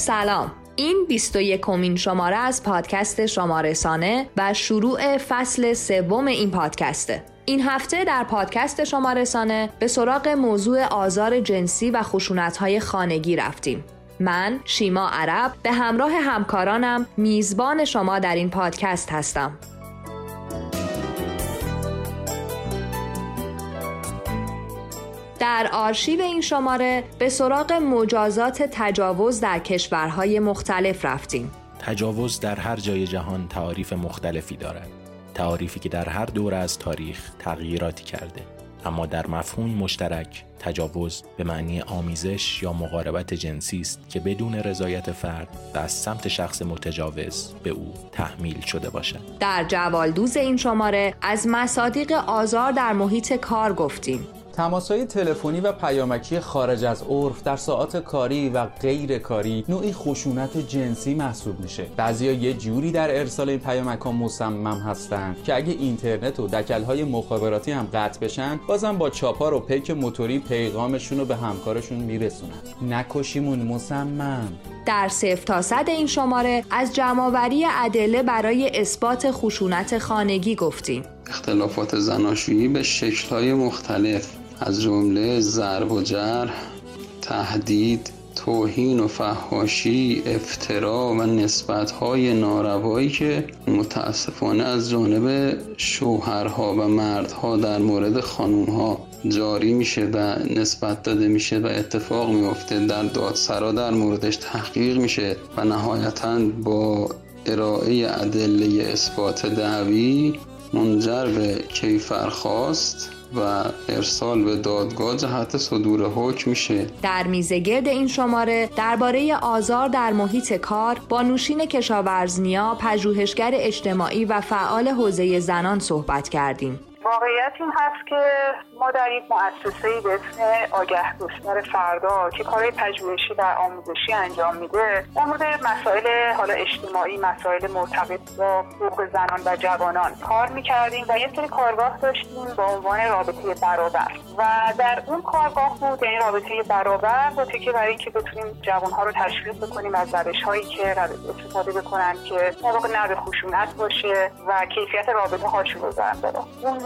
سلام این 21 کمین شماره از پادکست شماره سانه و شروع فصل سوم این پادکسته این هفته در پادکست شما رسانه به سراغ موضوع آزار جنسی و خشونت‌های خانگی رفتیم. من شیما عرب به همراه همکارانم میزبان شما در این پادکست هستم. در آرشیو این شماره به سراغ مجازات تجاوز در کشورهای مختلف رفتیم. تجاوز در هر جای جهان تعاریف مختلفی دارد. تعاریفی که در هر دوره از تاریخ تغییراتی کرده. اما در مفهوم مشترک تجاوز به معنی آمیزش یا مقاربت جنسی است که بدون رضایت فرد و از سمت شخص متجاوز به او تحمیل شده باشد. در جوالدوز این شماره از مصادیق آزار در محیط کار گفتیم. های تلفنی و پیامکی خارج از عرف در ساعات کاری و غیر کاری نوعی خشونت جنسی محسوب میشه. بعضیا یه جوری در ارسال این پیامک ها مصمم هستن که اگه اینترنت و دکل های مخابراتی هم قطع بشن بازم با چاپار و پیک موتوری پیغامشون رو به همکارشون میرسونن. نکشیمون مصمم. در صفر تا صد این شماره از جمعآوری ادله برای اثبات خشونت خانگی گفتیم. اختلافات زناشویی به شکل‌های مختلف. از جمله ضرب و جرح تهدید توهین و فحاشی افترا و نسبتهای ناروایی که متاسفانه از جانب شوهرها و مردها در مورد خانومها جاری میشه و نسبت داده میشه و اتفاق میفته در دادسرا در موردش تحقیق میشه و نهایتا با ارائه ادله اثبات دعوی منجر به کیفرخواست و ارسال به دادگاه جهت صدور حکم میشه. در میزگرد این شماره درباره آزار در محیط کار با نوشین کشاورزنیا پژوهشگر اجتماعی و فعال حوزه زنان صحبت کردیم. واقعیت این هست که ما در یک مؤسسه به اسم آگه گستر فردا که کارهای پژوهشی و آموزشی انجام میده در مورد مسائل حالا اجتماعی مسائل مرتبط با حقوق زنان و جوانان کار می‌کردیم و یه سری کارگاه داشتیم با عنوان رابطه برابر. و در اون کارگاه بود یعنی رابطه برابر با که برای اینکه بتونیم جوانها رو تشویق بکنیم از روش هایی که استفاده بکنن که واقع نه خشونت باشه و کیفیت رابطه هاشون رو داره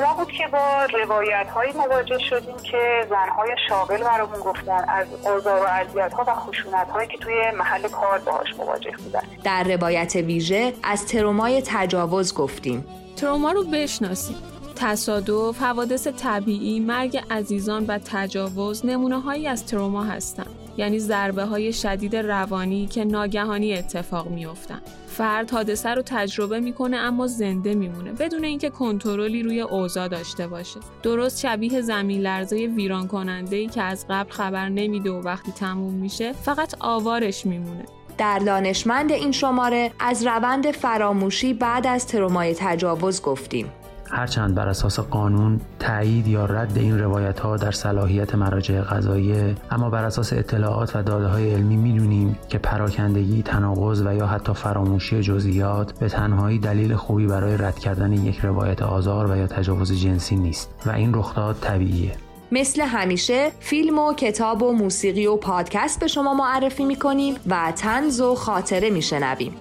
اونجا بود که با روایت های مواجه شدیم که زنهای شاغل برامون گفتن از آزار و اذیت ها و خشونت هایی که توی محل کار باهاش مواجه بودن در روایت ویژه از ترومای تجاوز گفتیم تروما رو بشناسیم تصادف، حوادث طبیعی، مرگ عزیزان و تجاوز نمونه هایی از تروما هستند. یعنی ضربه های شدید روانی که ناگهانی اتفاق میافتند. فرد حادثه رو تجربه می‌کنه اما زنده میمونه بدون اینکه کنترلی روی اوضاع داشته باشه. درست شبیه زمین لرزه ویران کننده ای که از قبل خبر نمیده و وقتی تموم میشه فقط آوارش میمونه. در دانشمند این شماره از روند فراموشی بعد از ترومای تجاوز گفتیم. هرچند بر اساس قانون تایید یا رد این روایت ها در صلاحیت مراجع قضاییه اما بر اساس اطلاعات و داده های علمی می‌دونیم که پراکندگی تناقض و یا حتی فراموشی جزئیات به تنهایی دلیل خوبی برای رد کردن یک روایت آزار و یا تجاوز جنسی نیست و این رخداد طبیعیه. مثل همیشه فیلم و کتاب و موسیقی و پادکست به شما معرفی می‌کنیم و تنز و خاطره میشنویم.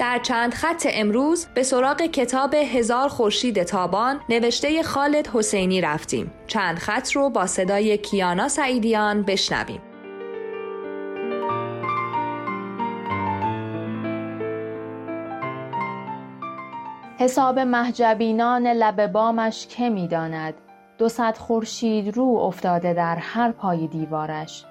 در چند خط امروز به سراغ کتاب هزار خورشید تابان نوشته خالد حسینی رفتیم. چند خط رو با صدای کیانا سعیدیان بشنویم. حساب محجبینان لب بامش که می‌داند دو صد خورشید رو افتاده در هر پای دیوارش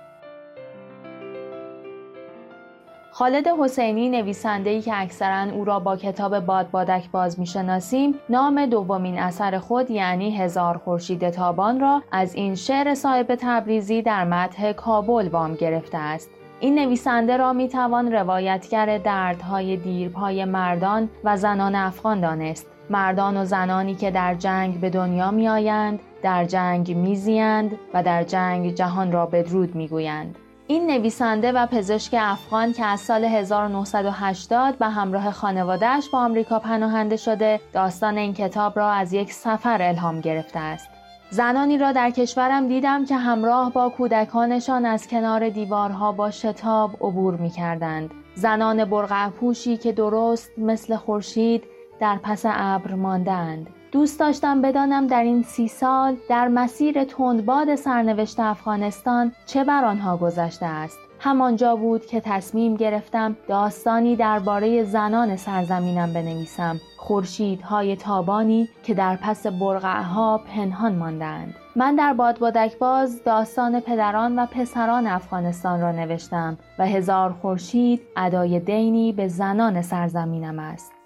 خالد حسینی نویسنده که اکثرا او را با کتاب باد بادک باز می‌شناسیم نام دومین اثر خود یعنی هزار خورشید تابان را از این شعر صاحب تبریزی در متح کابل وام گرفته است. این نویسنده را می توان روایتگر دردهای دیرپای مردان و زنان افغان دانست. مردان و زنانی که در جنگ به دنیا می آیند، در جنگ میزیند و در جنگ جهان را بدرود می‌گویند. این نویسنده و پزشک افغان که از سال 1980 به همراه خانوادهش با آمریکا پناهنده شده داستان این کتاب را از یک سفر الهام گرفته است زنانی را در کشورم دیدم که همراه با کودکانشان از کنار دیوارها با شتاب عبور می کردند. زنان برقع پوشی که درست مثل خورشید در پس ابر ماندند. دوست داشتم بدانم در این سی سال در مسیر تندباد سرنوشت افغانستان چه بر آنها گذشته است. همانجا بود که تصمیم گرفتم داستانی درباره زنان سرزمینم بنویسم. خورشیدهای تابانی که در پس برقعها پنهان ماندند. من در بادبادک باز داستان پدران و پسران افغانستان را نوشتم و هزار خورشید ادای دینی به زنان سرزمینم است.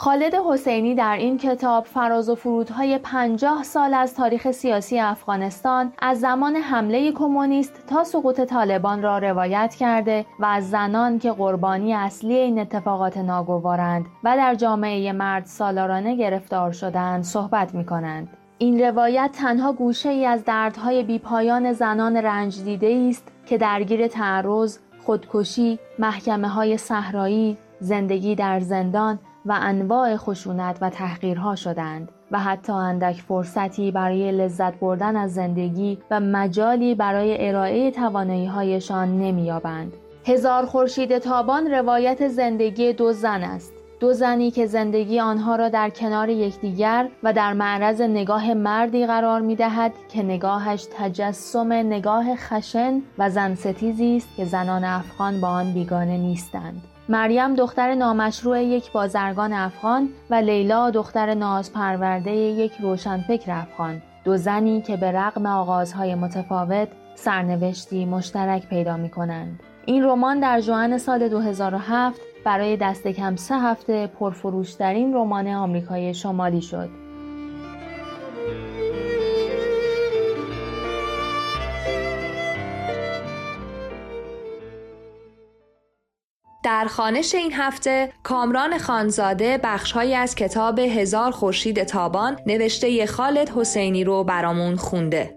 خالد حسینی در این کتاب فراز و فرودهای پنجاه سال از تاریخ سیاسی افغانستان از زمان حمله کمونیست تا سقوط طالبان را روایت کرده و از زنان که قربانی اصلی این اتفاقات ناگوارند و در جامعه مرد سالارانه گرفتار شدند صحبت می کنند. این روایت تنها گوشه ای از دردهای بیپایان زنان رنج دیده است که درگیر تعرض، خودکشی، محکمه های صحرایی، زندگی در زندان و انواع خشونت و تحقیرها شدند و حتی اندک فرصتی برای لذت بردن از زندگی و مجالی برای ارائه توانایی هایشان نمییابند. هزار خورشید تابان روایت زندگی دو زن است. دو زنی که زندگی آنها را در کنار یکدیگر و در معرض نگاه مردی قرار می دهد که نگاهش تجسم نگاه خشن و زن ستیزی است که زنان افغان با آن بیگانه نیستند. مریم دختر نامشروع یک بازرگان افغان و لیلا دختر نازپرورده یک روشنفکر افغان دو زنی که به رغم آغازهای متفاوت سرنوشتی مشترک پیدا می کنند. این رمان در جوان سال 2007 برای دست کم سه هفته پرفروشترین رمان آمریکای شمالی شد. در خانش این هفته کامران خانزاده بخشهایی از کتاب هزار خورشید تابان نوشته خالد حسینی رو برامون خونده.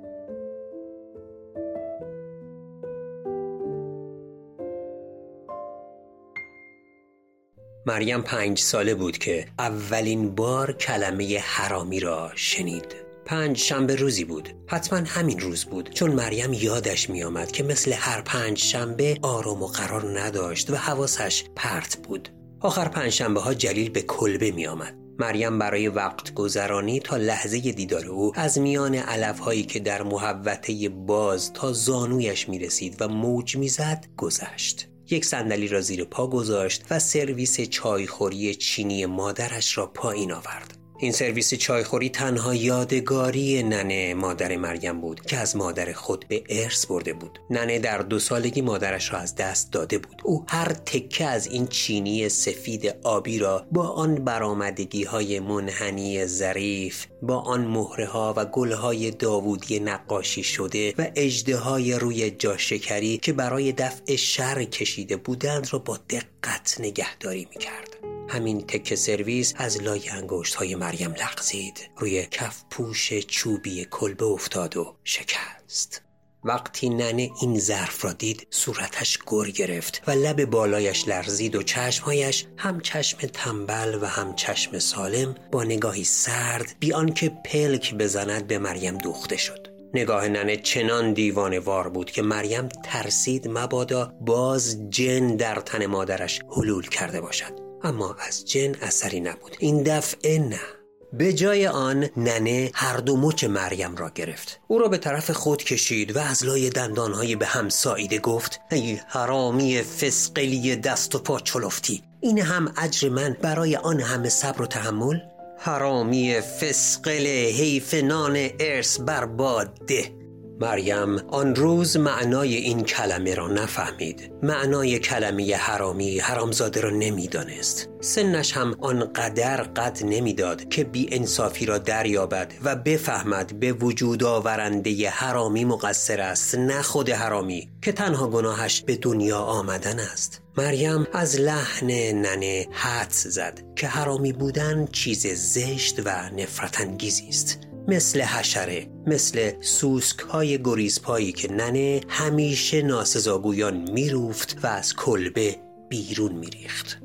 مریم پنج ساله بود که اولین بار کلمه حرامی را شنید. پنج شنبه روزی بود حتما همین روز بود چون مریم یادش میآمد که مثل هر پنج شنبه آرام و قرار نداشت و حواسش پرت بود آخر پنج شنبه ها جلیل به کلبه می آمد. مریم برای وقت گذرانی تا لحظه دیدار او از میان علف هایی که در محوطه باز تا زانویش می رسید و موج می زد گذشت. یک صندلی را زیر پا گذاشت و سرویس چایخوری چینی مادرش را پایین آورد. این سرویس چایخوری تنها یادگاری ننه مادر مریم بود که از مادر خود به ارث برده بود. ننه در دو سالگی مادرش را از دست داده بود. او هر تکه از این چینی سفید آبی را با آن برامدگی های منحنی ظریف با آن مهره ها و گل های داوودی نقاشی شده و اجده های روی جاشکری که برای دفع شر کشیده بودند را با دقت نگهداری می کرد. همین تکه سرویس از لای انگشت های مریم لغزید روی کف پوش چوبی کلبه افتاد و شکست وقتی ننه این ظرف را دید صورتش گر گرفت و لب بالایش لرزید و چشمهایش هم چشم تنبل و هم چشم سالم با نگاهی سرد بیان که پلک بزند به مریم دوخته شد. نگاه ننه چنان دیوانه وار بود که مریم ترسید مبادا باز جن در تن مادرش حلول کرده باشد. اما از جن اثری نبود. این دفعه نه. به جای آن ننه هر دو مچ مریم را گرفت. او را به طرف خود کشید و از لای دندانهای به هم ساییده گفت ای حرامی فسقلی دست و پا چلفتی این هم اجر من برای آن همه صبر و تحمل؟ حرامی فسقل حیف نان ارث برباد ده. مریم آن روز معنای این کلمه را نفهمید. معنای کلمه حرامی حرامزاده را نمی‌دانست. سنش هم آنقدر قد نمی‌داد که بی انصافی را دریابد و بفهمد به وجود آورنده حرامی مقصر است نه خود حرامی که تنها گناهش به دنیا آمدن است. مریم از لحن ننه حدس زد که حرامی بودن چیز زشت و نفرت انگیزی است. مثل حشره مثل سوسک های گریزپایی که ننه همیشه ناسزاگویان میروفت و از کلبه بیرون میریخت.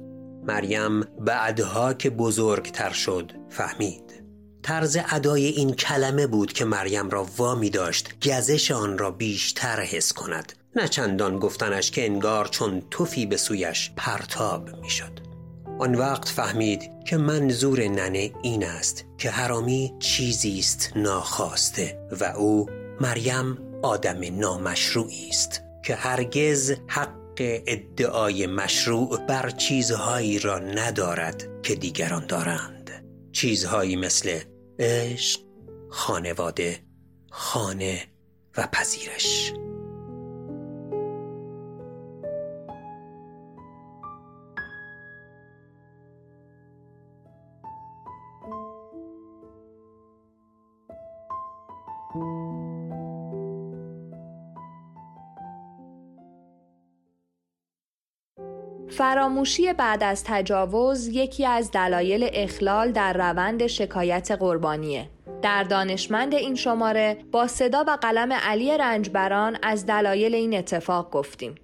مریم بعدها که بزرگتر شد فهمید. طرز ادای این کلمه بود که مریم را وامی داشت گزش آن را بیشتر حس کند. نه چندان گفتنش که انگار چون توفی به سویش پرتاب می‌شد. آن وقت فهمید که منظور ننه این است که حرامی چیزی است ناخواسته و او مریم آدم نامشروعی است که هرگز حق ادعای مشروع بر چیزهایی را ندارد که دیگران دارند. چیزهایی مثل عشق خانواده خانه و پذیرش. فراموشی بعد از تجاوز یکی از دلایل اخلال در روند شکایت قربانیه. در دانشمند این شماره با صدا و قلم علی رنجبران از دلایل این اتفاق گفتیم.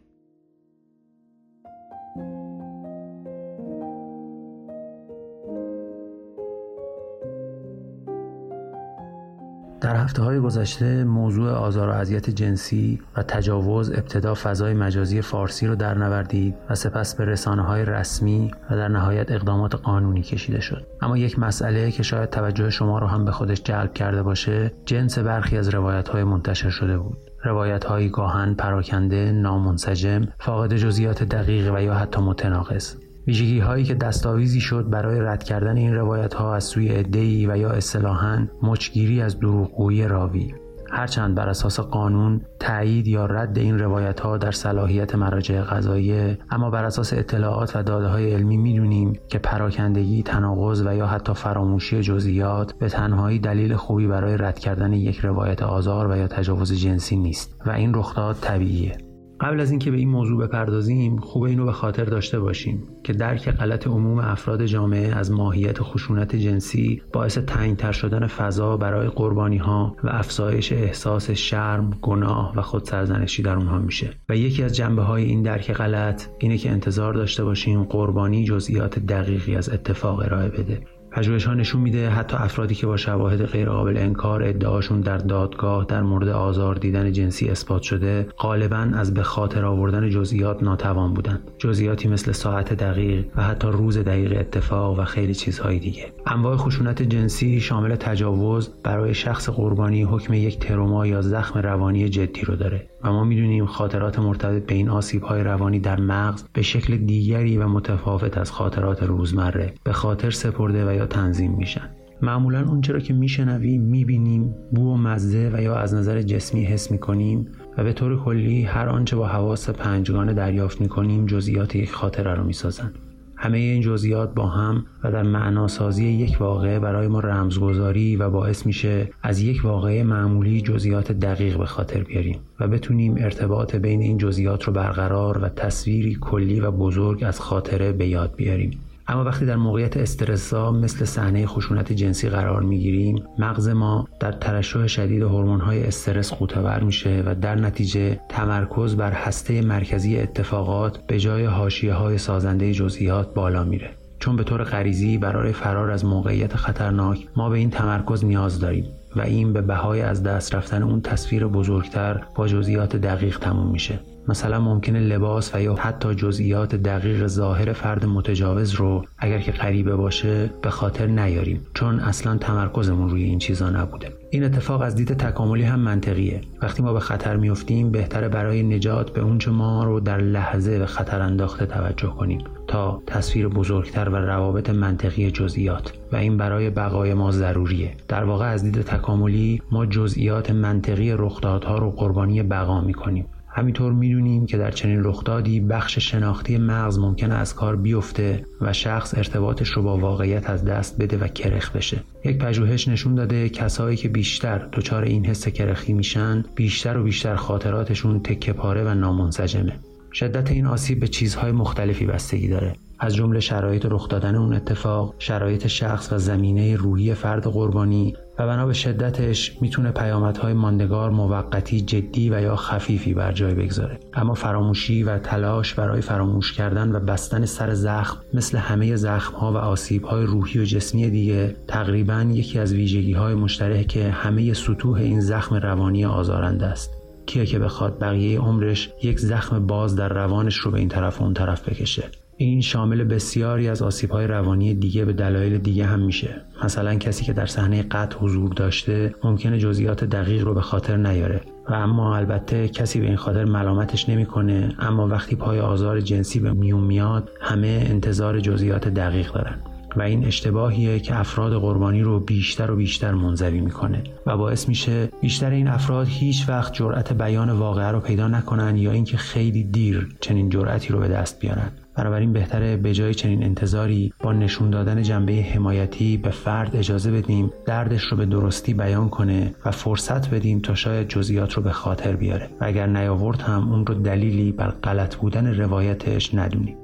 در هفته های گذشته موضوع آزار و اذیت جنسی و تجاوز ابتدا فضای مجازی فارسی رو در نوردید و سپس به رسانه های رسمی و در نهایت اقدامات قانونی کشیده شد. اما یک مسئله که شاید توجه شما رو هم به خودش جلب کرده باشه جنس برخی از روایت های منتشر شده بود. روایت هایی گاهن پراکنده نامنسجم فاقد جزئیات دقیق و یا حتی متناقض. ویژگی هایی که دستاویزی شد برای رد کردن این روایت ها از سوی ادهی و یا اصطلاحا مچگیری از دروغگویی راوی. هرچند بر اساس قانون تایید یا رد این روایت ها در صلاحیت مراجع قضاییه اما بر اساس اطلاعات و داده های علمی می‌دونیم که پراکندگی تناقض و یا حتی فراموشی جزئیات به تنهایی دلیل خوبی برای رد کردن یک روایت آزار و یا تجاوز جنسی نیست و این رخداد طبیعیه. قبل از اینکه به این موضوع بپردازیم خوب اینو به خاطر داشته باشیم که درک غلط عموم افراد جامعه از ماهیت خشونت جنسی باعث تنگتر شدن فضا برای قربانی ها و افزایش احساس شرم، گناه و خودسرزنشی در اونها میشه. و یکی از جنبه های این درک غلط اینه که انتظار داشته باشیم قربانی جزئیات دقیقی از اتفاق ارائه بده. پژوهش ها نشون میده حتی افرادی که با شواهد غیرقابل انکار ادعاشون در دادگاه در مورد آزار دیدن جنسی اثبات شده غالبا از به خاطر آوردن جزئیات ناتوان بودند. جزئیاتی مثل ساعت دقیق و حتی روز دقیق اتفاق و خیلی چیزهای دیگه. انواع خشونت جنسی شامل تجاوز برای شخص قربانی حکم یک تروما یا زخم روانی جدی رو داره. و ما می‌دونیم خاطرات مرتبط به این آسیب های روانی در مغز به شکل دیگری و متفاوت از خاطرات روزمره به خاطر سپرده و یا تنظیم میشن. معمولا اونچه را که میشنویم می‌بینیم بو و مزه و یا از نظر جسمی حس می‌کنیم و به طور کلی هر آنچه با حواس پنجگانه دریافت می‌کنیم جزئیات یک خاطره رو می‌سازند همه این جزئیات با هم و در معناسازی یک واقعه برای ما رمزگذاری و باعث میشه از یک واقعه معمولی جزئیات دقیق به خاطر بیاریم و بتونیم ارتباط بین این جزئیات رو برقرار و تصویری کلی و بزرگ از خاطره به یاد بیاریم. اما وقتی در موقعیت استرسا مثل صحنه خشونت جنسی قرار می‌گیریم مغز ما در ترشح شدید های استرس قوطه‌ور میشه و در نتیجه تمرکز بر هسته مرکزی اتفاقات به جای های سازنده جزئیات بالا میره. چون به طور غریزی برای فرار از موقعیت خطرناک ما به این تمرکز نیاز داریم و این به بهای از دست رفتن اون تصویر بزرگتر با جزئیات دقیق تموم میشه. مثلا ممکنه لباس و یا حتی جزئیات دقیق ظاهر فرد متجاوز رو اگر که غریبه باشه به خاطر نیاریم. چون اصلا تمرکزمون روی این چیزا نبوده. این اتفاق از دید تکاملی هم منطقیه. وقتی ما به خطر میفتیم بهتره برای نجات به اونچه ما رو در لحظه به خطر انداخته توجه کنیم تا تصویر بزرگتر و روابط منطقی جزئیات. و این برای بقای ما ضروریه. در واقع از دید تکاملی ما جزئیات منطقی رخدادها رو قربانی بقا می‌کنیم. همینطور می‌دونیم که در چنین رخدادی بخش شناختی مغز ممکنه از کار بیفته و شخص ارتباطش رو با واقعیت از دست بده و کرخ بشه. یک پژوهش نشون داده کسایی که بیشتر دچار این حس کرخی میشن بیشتر و بیشتر خاطراتشون تکه پاره و نامنسجمه. شدت این آسیب به چیزهای مختلفی بستگی داره. از جمله شرایط رخ دادن اون اتفاق، شرایط شخص و زمینه روحی فرد قربانی و بنا به شدتش می‌تونه پیامدهای ماندگار موقتی جدی و یا خفیفی بر جای بگذاره. اما فراموشی و تلاش برای فراموش کردن و بستن سر زخم مثل همه زخمها و آسیبهای روحی و جسمی دیگه تقریبا یکی از ویژگی های مشترک همه سطوح این زخم روانی آزارنده است. کیه که بخواد بقیه عمرش یک زخم باز در روانش رو به این طرف و اون طرف بکشه. این شامل بسیاری از آسیب‌های روانی دیگه به دلایل دیگه هم میشه. مثلا کسی که در صحنه قتل حضور داشته ممکنه جزئیات دقیق رو به خاطر نیاره. و اما البته کسی به این خاطر ملامتش نمی‌کنه. اما وقتی پای آزار جنسی به میون میاد همه انتظار جزئیات دقیق دارن. و این اشتباهیه که افراد قربانی رو بیشتر و بیشتر منزوی می‌کنه و باعث میشه بیشتر این افراد هیچ وقت جرأت بیان واقعه رو پیدا نکنن یا اینکه خیلی دیر چنین جرأتی رو به دست بیارن. بنابراین بهتره به جای چنین انتظاری با نشون دادن جنبه حمایتی به فرد اجازه بدیم دردش رو به درستی بیان کنه و فرصت بدیم تا شاید جزئیات رو به خاطر بیاره. و اگر نیاورد هم اون رو دلیلی بر غلط بودن روایتش ندونیم.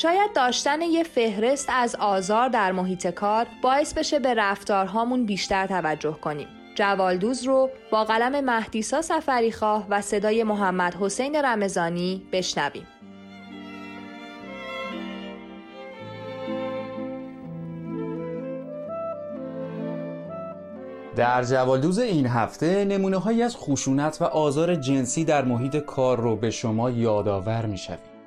شاید داشتن یه فهرست از آزار در محیط کار باعث بشه به رفتارهامون بیشتر توجه کنیم. جوالدوز رو با قلم مهدیسا سفریخواه و صدای محمد حسین رمزانی بشنویم. در جوالدوز این هفته نمونه هایی از خشونت و آزار جنسی در محیط کار رو به شما یادآور می‌شویم.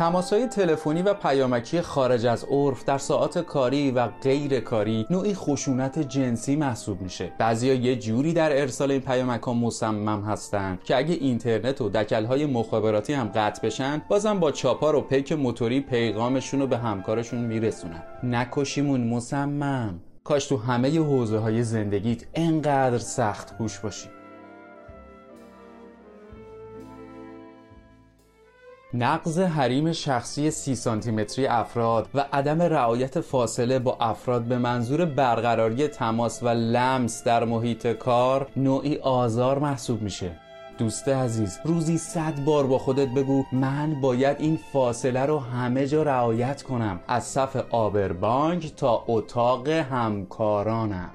های تلفنی و پیامکی خارج از عرف در ساعات کاری و غیر کاری نوعی خشونت جنسی محسوب میشه. بعضیا یه جوری در ارسال این پیامک ها مصمم هستن که اگه اینترنت و دکل های مخابراتی هم قطع بشن بازم با چاپار و پیک موتوری پیغامشون رو به همکارشون میرسونن. نکشیمون مصمم. کاش تو همه حوزه های زندگیت انقدر سخت گوش باشی. نقض حریم شخصی سی سانتیمتری افراد و عدم رعایت فاصله با افراد به منظور برقراری تماس و لمس در محیط کار نوعی آزار محسوب میشه. دوست عزیز روزی صد بار با خودت بگو من باید این فاصله رو همه جا رعایت کنم. از صف آبربانک تا اتاق همکارانم.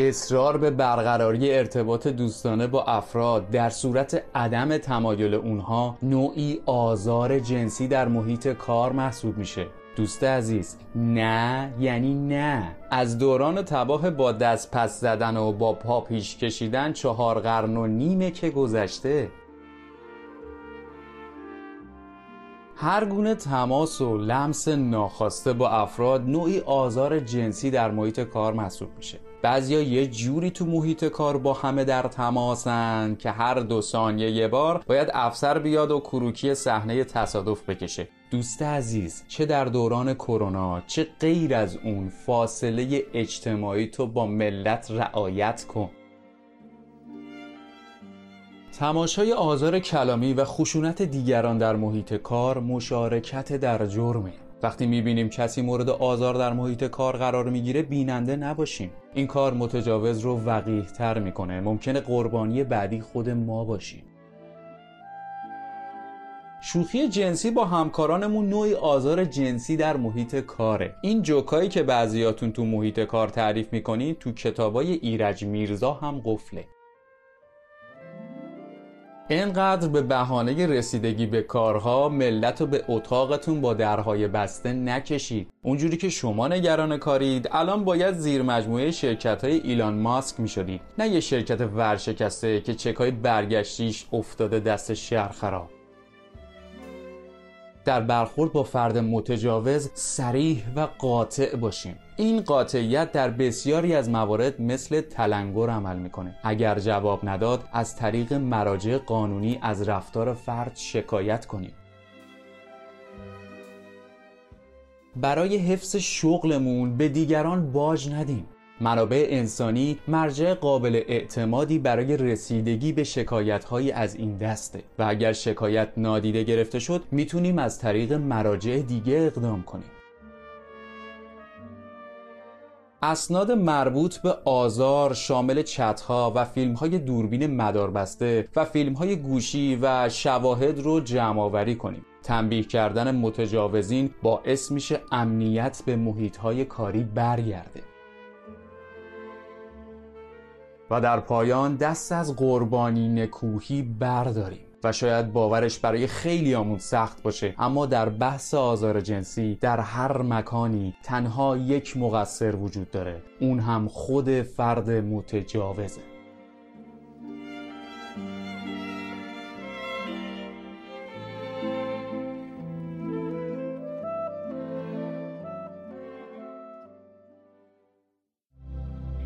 اصرار به برقراری ارتباط دوستانه با افراد. در صورت عدم تمایل اونها نوعی آزار جنسی در محیط کار محسوب میشه. دوست عزیز نه یعنی نه. از دوران تباه با دست پس زدن و با پا پیش کشیدن چهار قرن و نیمه که گذشته. هر گونه تماس و لمس ناخواسته با افراد نوعی آزار جنسی در محیط کار محسوب میشه. بعضیا یه جوری تو محیط کار با همه در تماسن که هر دو ثانیه یه بار باید افسر بیاد و کروکی صحنه تصادف بکشه. دوست عزیز چه در دوران کرونا چه غیر از اون فاصله اجتماعی تو با ملت رعایت کن. تماشای آزار کلامی و خشونت دیگران در محیط کار مشارکت در جرمه. وقتی می‌بینیم کسی مورد آزار در محیط کار قرار می‌گیره بیننده نباشیم. این کار متجاوز رو وقیه تر می‌کنه. ممکنه قربانی بعدی خود ما باشیم. شوخی جنسی با همکارانمون نوعی آزار جنسی در محیط کاره. این جوکایی که بعضیاتون تو محیط کار تعریف می‌کنید تو کتابای ایرج میرزا هم قفله. اینقدر به بهانه رسیدگی به کارها ملت رو به اتاقتون با درهای بسته نکشید. اونجوری که شما نگران کارید الان باید زیر مجموعه شرکت های ایلان ماسک می شدید نه یه شرکت ورشکسته که چکای برگشتیش افتاده دست شهر خراب در برخورد با فرد متجاوز سریح و قاطع باشیم. این قاطعیت در بسیاری از موارد مثل تلنگر عمل می‌کنه. اگر جواب نداد از طریق مراجع قانونی از رفتار فرد شکایت کنیم برای حفظ شغلمون به دیگران باج ندیم. منابع انسانی مرجع قابل اعتمادی برای رسیدگی به شکایت از این دسته. و اگر شکایت نادیده گرفته شد می‌تونیم از طریق مراجع دیگه اقدام کنیم. اسناد مربوط به آزار شامل چتها و فیلم های دوربین مداربسته و فیلم های گوشی و شواهد رو جمع آوری کنیم. تنبیه کردن متجاوزین باعث میشه امنیت به محیط های کاری برگرده. و در پایان دست از قربانی نکوهی برداریم. و شاید باورش برای خیلی آمون سخت باشه. اما در بحث آزار جنسی در هر مکانی تنها یک مقصر وجود داره. اون هم خود فرد متجاوزه.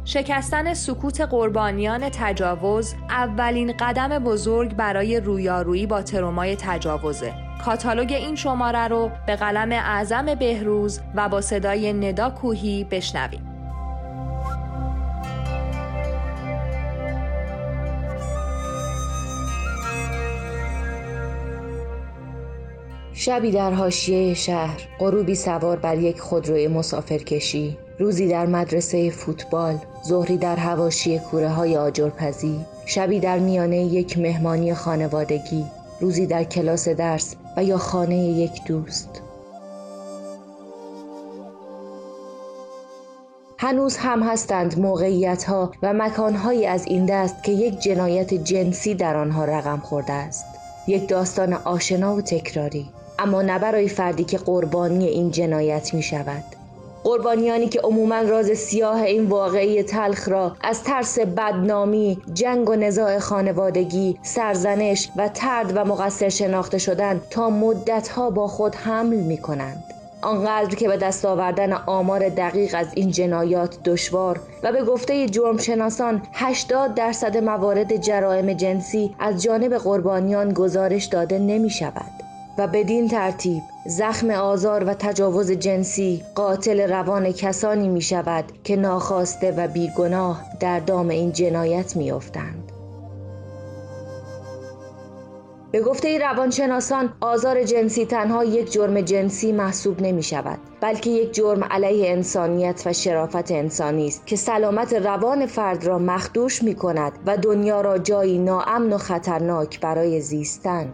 شکستن سکوت قربانیان تجاوز اولین قدم بزرگ برای رویارویی با ترومای تجاوزه. کاتالوگ این شماره رو به قلم اعظم بهروز و با صدای ندا کوهی بشنویم. شبی در حاشیه شهر غروبی سوار بر یک خودروی مسافرکشی روزی در مدرسه فوتبال ظهری در هواشی کوره های آجرپزی شبی در میانه یک مهمانی خانوادگی روزی در کلاس درس و یا خانه یک دوست. هنوز هم هستند موقعیت ها و مکان های از این دست که یک جنایت جنسی در آنها رقم خورده است. یک داستان آشنا و تکراری اما نه برای فردی که قربانی این جنایت می شود قربانیانی که عموما راز سیاه این واقعی تلخ را از ترس بدنامی، جنگ و نزاع خانوادگی، سرزنش و ترد و مقصر شناخته شدن تا مدتها با خود حمل می کنند. آنقدر که به دست آوردن آمار دقیق از این جنایات دشوار و به گفته جرمشناسان 80 درصد موارد جرائم جنسی از جانب قربانیان گزارش داده نمی شود. و بدین ترتیب زخم آزار و تجاوز جنسی قاتل روان کسانی می شود که ناخواسته و بیگناه در دام این جنایت می افتند. به گفته روانشناسان آزار جنسی تنها یک جرم جنسی محسوب نمی شود بلکه یک جرم علیه انسانیت و شرافت انسانی است که سلامت روان فرد را مخدوش می کند و دنیا را جایی ناامن و خطرناک برای زیستن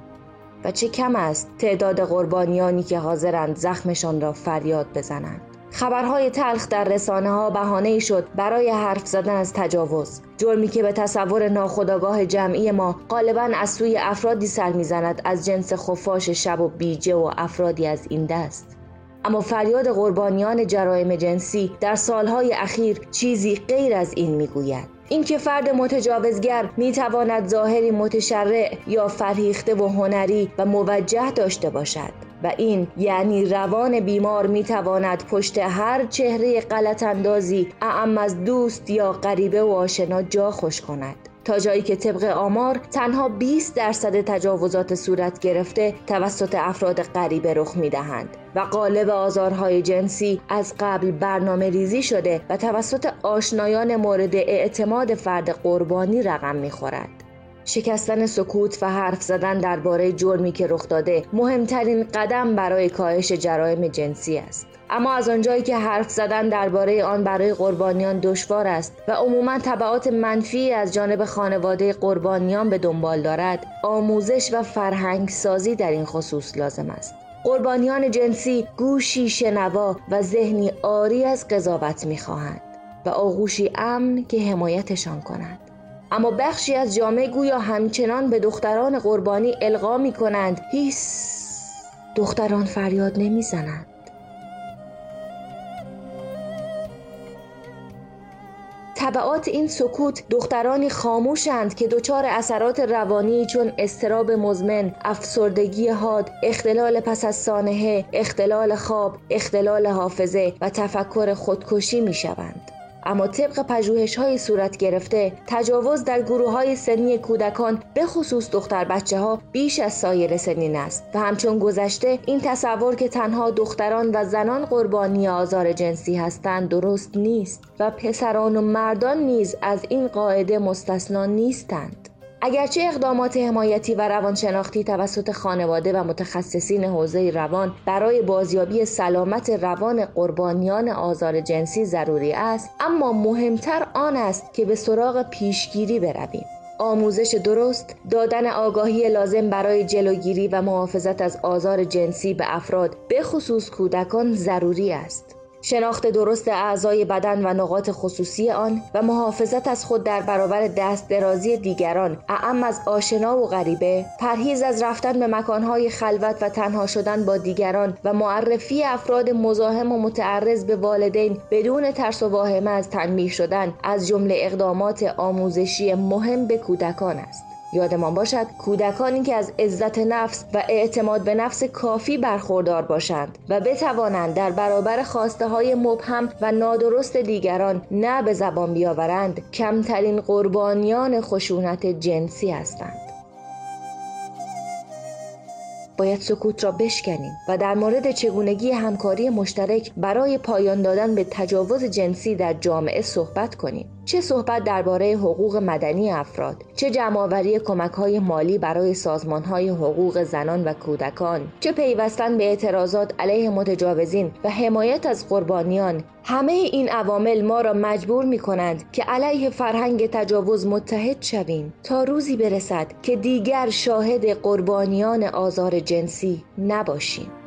و چه کم است تعداد قربانیانی که حاضرند زخمشان را فریاد بزنند. خبرهای تلخ در رسانه ها بهانه شد برای حرف زدن از تجاوز. جرمی که به تصور ناخودآگاه جمعی ما غالبا از سوی افرادی سر می‌زند از جنس خفاش شب و بیجه و افرادی از این دست. اما فریاد قربانیان جرایم جنسی در سالهای اخیر چیزی غیر از این می‌گوید. اینکه فرد متجاوزگر می تواند ظاهری متشرع یا فرهیخته و هنری و موجه داشته باشد و این یعنی روان بیمار می تواند پشت هر چهره غلط اندازی اعم از دوست یا غریبه و آشنا جا خوش کند. تا جایی که طبق آمار تنها 20 درصد تجاوزات صورت گرفته توسط افراد غریبه رخ می دهند و قالب آزارهای جنسی از قبل برنامه ریزی شده و توسط آشنایان مورد اعتماد فرد قربانی رقم می خورد. شکستن سکوت و حرف زدن درباره جرمی که رخ داده مهمترین قدم برای کاهش جرایم جنسی است. اما از آنجایی که حرف زدن درباره آن برای قربانیان دشوار است و عموما طبعات منفی از جانب خانواده قربانیان به دنبال دارد آموزش و فرهنگ سازی در این خصوص لازم است قربانیان جنسی گوشی شنوا و ذهنی آری از قضاوت می‌خواهند و آغوشی امن که حمایتشان کند اما بخشی از جامعه گویا همچنان به دختران قربانی القا می کنند هیس دختران فریاد نمی‌زنند طبعات این سکوت دخترانی خاموشند که دچار اثرات روانی چون استراب مزمن، افسردگی حاد، اختلال پس از سانحه، اختلال خواب، اختلال حافظه و تفکر خودکشی می شوند. اما طبق پژوهش های صورت گرفته تجاوز در گروه های سنی کودکان به خصوص دختر بچه ها بیش از سایر سنین است. و همچون گذشته این تصور که تنها دختران و زنان قربانی آزار جنسی هستند درست نیست و پسران و مردان نیز از این قاعده مستثنا نیستند. اگرچه اقدامات حمایتی و روانشناختی توسط خانواده و متخصصین حوزه روان برای بازیابی سلامت روان قربانیان آزار جنسی ضروری است اما مهمتر آن است که به سراغ پیشگیری برویم. آموزش درست دادن آگاهی لازم برای جلوگیری و محافظت از آزار جنسی به افراد به خصوص کودکان ضروری است. شناخت درست اعضای بدن و نقاط خصوصی آن و محافظت از خود در برابر دست درازی دیگران اعم از آشنا و غریبه پرهیز از رفتن به مکانهای خلوت و تنها شدن با دیگران و معرفی افراد مزاحم و متعرض به والدین بدون ترس و واهمه از تنبیه شدن از جمله اقدامات آموزشی مهم به کودکان است. یادمان باشد کودکانی که از عزت نفس و اعتماد به نفس کافی برخوردار باشند و بتوانند در برابر خواسته های مبهم و نادرست دیگران نه به زبان بیاورند کمترین قربانیان خشونت جنسی هستند. باید سکوت را بشکنیم و در مورد چگونگی همکاری مشترک برای پایان دادن به تجاوز جنسی در جامعه صحبت کنیم. چه صحبت درباره حقوق مدنی افراد چه جمعآوری کمک های مالی برای سازمان های حقوق زنان و کودکان چه پیوستن به اعتراضات علیه متجاوزین و حمایت از قربانیان همه این عوامل ما را مجبور می کنند که علیه فرهنگ تجاوز متحد شویم تا روزی برسد که دیگر شاهد قربانیان آزار جنسی نباشیم.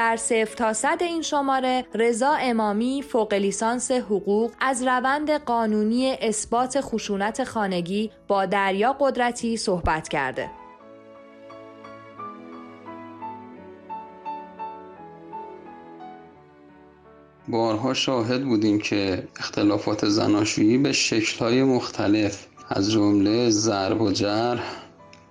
در صفر تا صد این شماره رضا امامی فوق لیسانس حقوق از روند قانونی اثبات خشونت خانگی با دریا قدرتی صحبت کرده. بارها شاهد بودیم که اختلافات زناشویی به شکل‌های مختلف از جمله ضرب و جرح،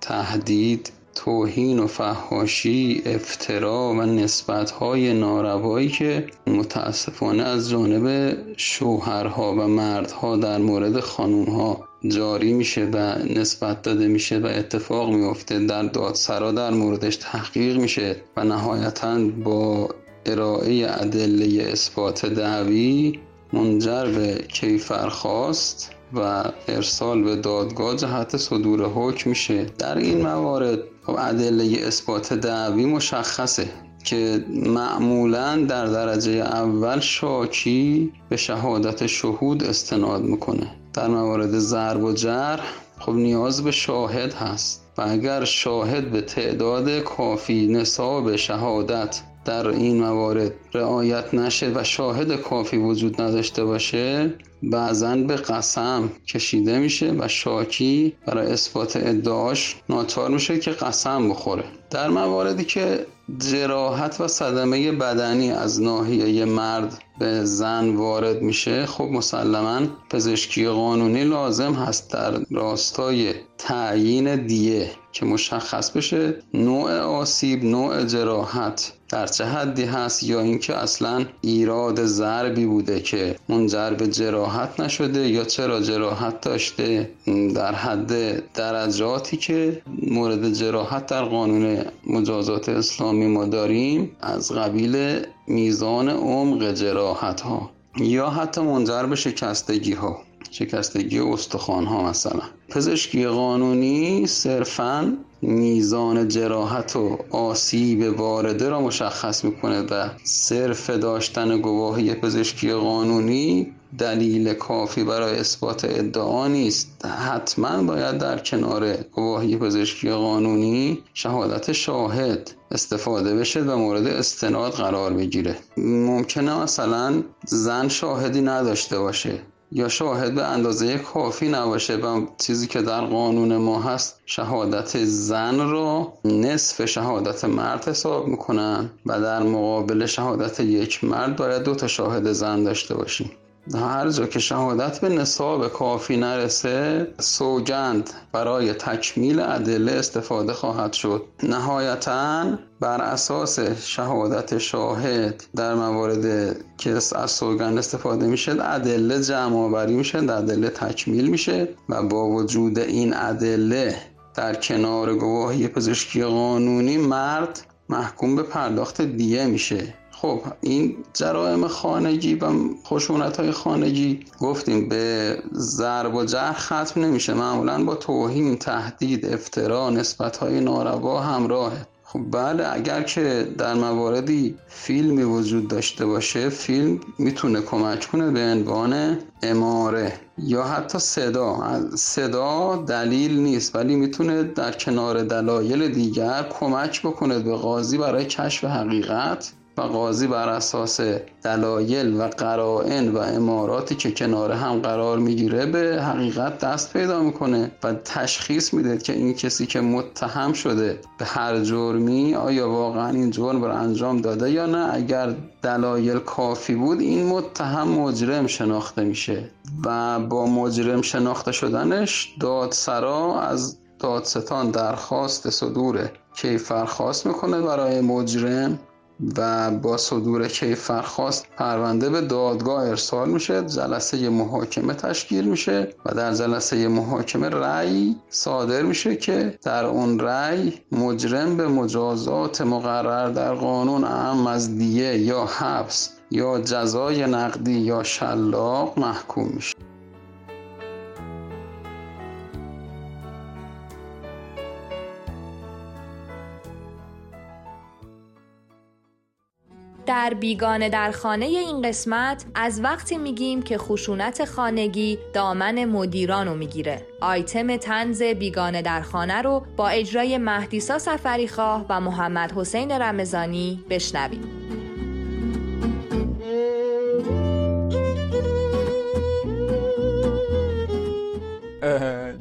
تهدید، توهین و فحاشی افترا و نسبتهای ناروایی که متاسفانه از جانب شوهرها و مردها در مورد خانومها جاری میشه و نسبت داده میشه و اتفاق میفته در دادسرا در موردش تحقیق میشه و نهایتا با ارائه ادله اثبات دعوی منجر به کیفرخواست و ارسال به دادگاه جهت صدور حکم میشه. در این موارد خب ادله اثبات دعوی مشخصه که معمولا در درجه اول شاکی به شهادت شهود استناد می‌کنه. در موارد ضرب و جرح خب نیاز به شاهد هست. و اگر شاهد به تعداد کافی نصاب شهادت در این موارد رعایت نشه و شاهد کافی وجود نداشته باشه بعضا به قسم کشیده میشه و شاکی برای اثبات ادعاش ناچار میشه که قسم بخوره. در مواردی که جراحت و صدمه بدنی از ناحیه مرد به زن وارد میشه خب مسلما پزشکی قانونی لازم هست در راستای تعیین دیه که مشخص بشه نوع آسیب نوع جراحت. در چه حدی هست یا اینکه اصلا ایراد ضربی بوده که منجر به جراحت نشده یا چرا جراحت داشته؟ در حد درجاتی که مورد جراحت در قانون مجازات اسلامی ما داریم از قبیل میزان عمق جراحت ها یا حتی منجر به شکستگی ها شکستگی استخوان ها مثلا. پزشکی قانونی صرفا میزان جراحت و آسیب وارده را مشخص می‌کنه و صرف داشتن گواهی پزشکی قانونی دلیل کافی برای اثبات ادعا نیست. حتما باید در کنار گواهی پزشکی قانونی شهادت شاهد استفاده بشه و مورد استناد قرار بگیره. ممکنه مثلا زن شاهدی نداشته باشه. یا شاهد به اندازه کافی نباشه و چیزی که در قانون ما هست شهادت زن رو نصف شهادت مرد حساب می‌کنن و در مقابل شهادت یک مرد باید دو تا شاهد زن داشته باشیم. هر جا که شهادت به نصاب کافی نرسه سوگند برای تکمیل ادله استفاده خواهد شد. نهایتا بر اساس شهادت شاهد در موارد که از سوگند استفاده میشه ادله جمع آوری میشه ادله تکمیل میشه و با وجود این ادله در کنار گواهی پزشکی قانونی مرد محکوم به پرداخت دیه میشه. خب این جرائم خانگی و خشونت های خانگی گفتیم به ضرب و جرح ختم نمیشه. معمولا با توهین تهدید افترا نسبت های ناروا همراهه. خب بله اگر که در مواردی فیلمی وجود داشته باشه فیلم می‌تونه کمک کنه به عنوان اماره یا حتی صدا. صدا دلیل نیست ولی می‌تونه در کنار دلایل دیگر کمک بکنه به قاضی برای کشف حقیقت. قاضی بر اساس دلایل و قرائن و اماراتی که کنار هم قرار می‌گیره به حقیقت دست پیدا می‌کنه و تشخیص میده که این کسی که متهم شده به هر جرمی آیا واقعا این جرم رو انجام داده یا نه. اگر دلایل کافی بود این متهم مجرم شناخته میشه و با مجرم شناخته شدنش دادسرا از دادستان درخواست صدور کیفرخواست می‌کنه برای مجرم. و با صدور کیفرخواست پرونده به دادگاه ارسال میشه جلسه محاکمه تشکیل میشه و در جلسه محاکمه رأی صادر میشه که در اون رأی مجرم به مجازات مقرر در قانون اهم از دیه یا حبس یا جزای نقدی یا شلاق محکوم میشه. در بیگانه در خانه این قسمت از وقتی میگیم که خشونت خانگی دامن مدیران رو می‌گیره. آیتم تنز بیگانه در خانه رو با اجرای مهدیسا سفریخواه و محمد حسین رمزانی بشنویم.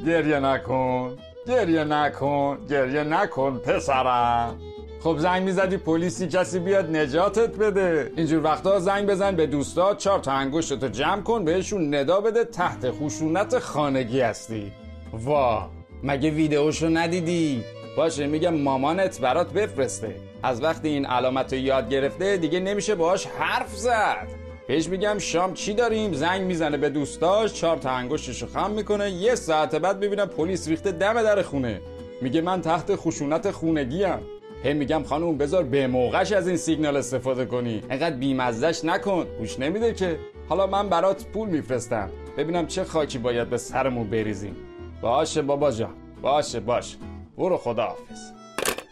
گریه نکن گریه نکن گریه نکن پسرم. خب زنگ می‌زدی پلیسی کسی بیاد نجاتت بده. اینجور وقتا زنگ بزن به دوستات چهار تا انگشتتو جمع کن بهشون ندا بده. تحت خشونت خانگی هستی. وا مگه ویدئوشو ندیدی؟ باشه میگم مامانت برات بفرسته. از وقتی این علامت رو یاد گرفته دیگه نمیشه باهاش حرف زد. بهش میگم شام چی داریم؟ زنگ می‌زنه به دوستاش چهار تا انگشتشو خم می‌کنه. یه ساعت بعد ببینم پلیس ریخته دم در خونه. میگه من تحت خشونت خونگی ام هی میگم خانوم بذار به موقعش از این سیگنال استفاده کنی. انقدر بیمزدش نکن. گوش نمیده که. حالا من برات پول میفرستم. ببینم چه خاکی باید به سرمون بریزیم. باشه بابا جان. باشه باشه برو خداحافظ.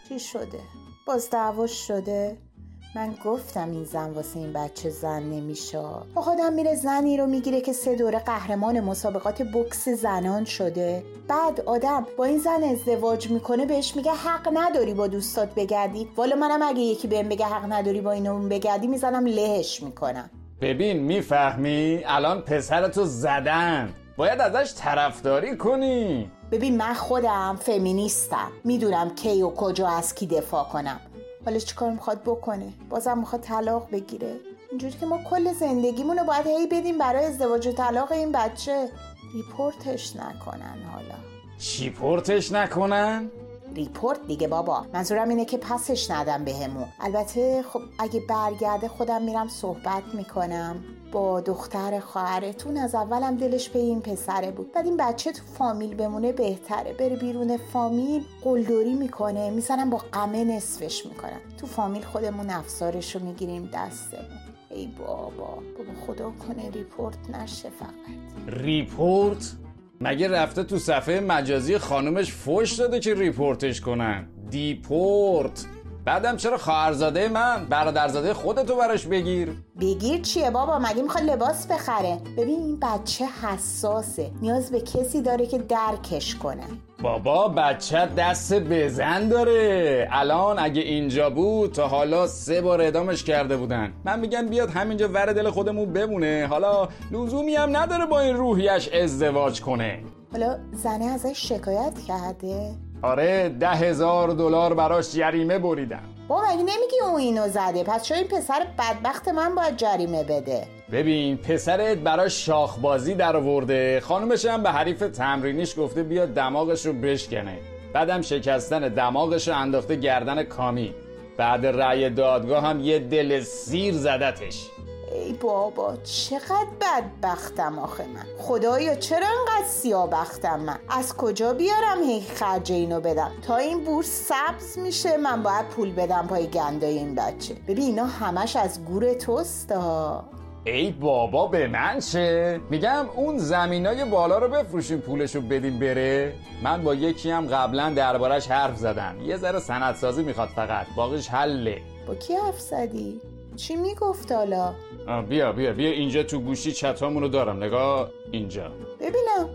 چی شده؟ باز دعواش شده؟ من گفتم این زن واسه این بچه زن نمیشه. با خودم میره زنی رو می‌گیره که سه دوره قهرمان مسابقات بکس زنان شده. بعد آدم با این زن ازدواج می‌کنه بهش میگه حق نداری با دوستات بگردی. والا منم اگه یکی بهم بگه حق نداری با اینو بگردی می‌زنم لهش می‌کنم. ببین می‌فهمی؟ الان پسرتو زدن. باید ازش طرفداری کنی. ببین من خودم فمینیستم. می‌دونم کی و کجا از کی دفاع کنم. حالا چیکار می‌خواد بکنه؟ بازم می‌خواد طلاق بگیره. اینجوری که ما کل زندگیمونو باید هی بدیم برای ازدواج و طلاق این بچه. report ش نکنن حالا. چی پورتش نکنن؟ report دیگه بابا. منظورم اینه که پسش ندن بهمون. البته خب اگه برگرده خودم میرم صحبت می‌کنم. با دختر خواهرتون از اولم دلش به این پسره بود. بعد این بچه تو فامیل بمونه بهتره. بره بیرون فامیل قلدری می‌کنه می‌زنم با قمه نصفش می‌کنم تو فامیل خودمون افسارش رو می‌گیریم دستمون. ای بابا بابا خدا کنه report نشه فقط. report؟ مگه رفته تو صفحه مجازی خانومش فوش داده که report ش کنن؟ deport! بعدم چرا خواهرزاده من برادرزاده خودتو براش بگیر؟ بگیر چیه بابا؟ مگه می‌خواد لباس بخره؟ ببین این بچه حساسه. نیاز به کسی داره که درکش کنه. بابا بچه دست بزن داره. الان اگه اینجا بود تا حالا سه بار اعدامش کرده بودن. من میگم بیاد همینجا ور دل خودمون بمونه. حالا لزومی هم نداره با این روحیش ازدواج کنه. حالا زنه ازش شکایت کرده؟ آره ده هزار دلار براش جریمه بریدم. بابا مگه نمیگی اون اینو زده؟ پس چرا این پسر بدبخت من باید جریمه بده؟ ببین پسرت برای شاخبازی در آورده خانومش هم به حریف تمرینیش گفته بیاد دماغش رو بشکنه. بعدم شکستن دماغش رو انداخته گردن کامی. بعد رأی دادگاه هم یه دل سیر زدتش. ای بابا چقدر بدبختم آخه من. خدایا چرا انقدر سیابختم من؟ از کجا بیارم هی خرج اینو بدم؟ تا این بورس سبز میشه من باید پول بدم پای گندای این بچه. ببین اینا همش از گور توست ها ای بابا به من چه؟ میگم اون زمینای بالا رو بفروشیم پولشو بدیم بره. من با یکی هم قبلا دربارش حرف زدم. یه ذره سندسازی می‌خواد فقط. باقیش حله. با کی حرف زدی؟ چی می‌گفت حالا بیا بیا بیا اینجا تو گوشی چتامونو رو دارم نگاه اینجا ببینم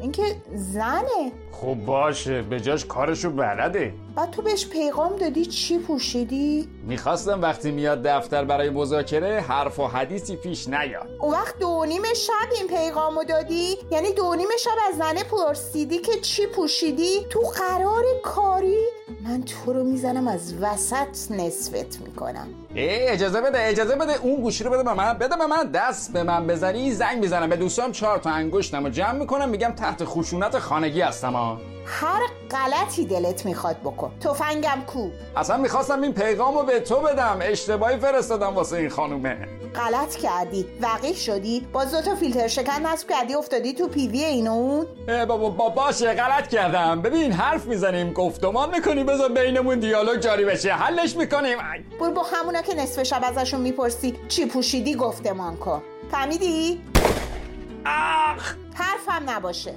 اینکه زنه خب باشه به جاش کارشو بلده بعد تو بهش پیغام دادی چی پوشیدی؟ می‌خواستم وقتی میاد دفتر برای مذاکره حرف و حدیثی پیش نیاد اون وقت دو نیم شب این پیغامو دادی؟ یعنی دو نیم شب از زنه پرسیدی که چی پوشیدی؟ تو قرار کاری؟ من تو رو می‌زنم از وسط نصفت می‌کنم اجازه بده اجازه بده. اون گوشی رو بده به من. بده به من. دست به من بزنی. زنگ می‌زنم. به دوستام چهار تا انگشتم و جمع می‌کنم. میگم تحت خشونت خانگی هستم ها هر غلطی دلت می‌خواد بکن. تفنگم کو؟ اصلا می‌خواستم این پیغامو به تو بدم. اشتباهی فرستادم واسه این خانومه. غلط کردی. وقیح شدی. باز دو تا فیلتر شکن نصب کردی. افتادی تو پیوی این اون. بابا با باشه. غلط کردم. ببین حرف می‌زنیم. گفتمان می‌کنیم بذار بینمون دیالوگ جاری بشه. حلش می‌کنیم. برو با همونا که نصف شب ازشون می‌پرسی چی پوشیدی گفتمان کن فهمیدی؟ آخ! حرفم نباشه.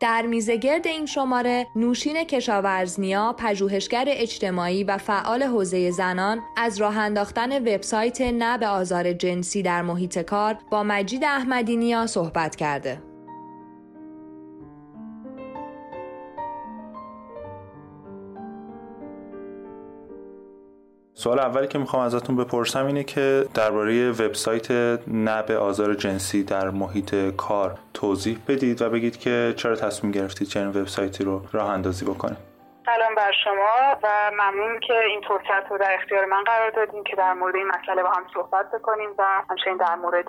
در میزگرد این شماره نوشین کشاورزنیا پژوهشگر اجتماعی و فعال حوزه زنان از راه انداختن وبسایت نه به آزار جنسی در محیط کار با مجید احمدی صحبت کرده. سوال اولی که می‌خوام ازتون بپرسم اینه که درباره وبسایت نب آزار جنسی در محیط کار توضیح بدید و بگید که چرا تصمیم گرفتید چنین وبسایتی رو راه اندازی بکنید. سلام بر شما و ممنون که این فرصت رو در اختیار من قرار دادیم که در مورد این مسئله با هم صحبت بکنیم و همچنین در مورد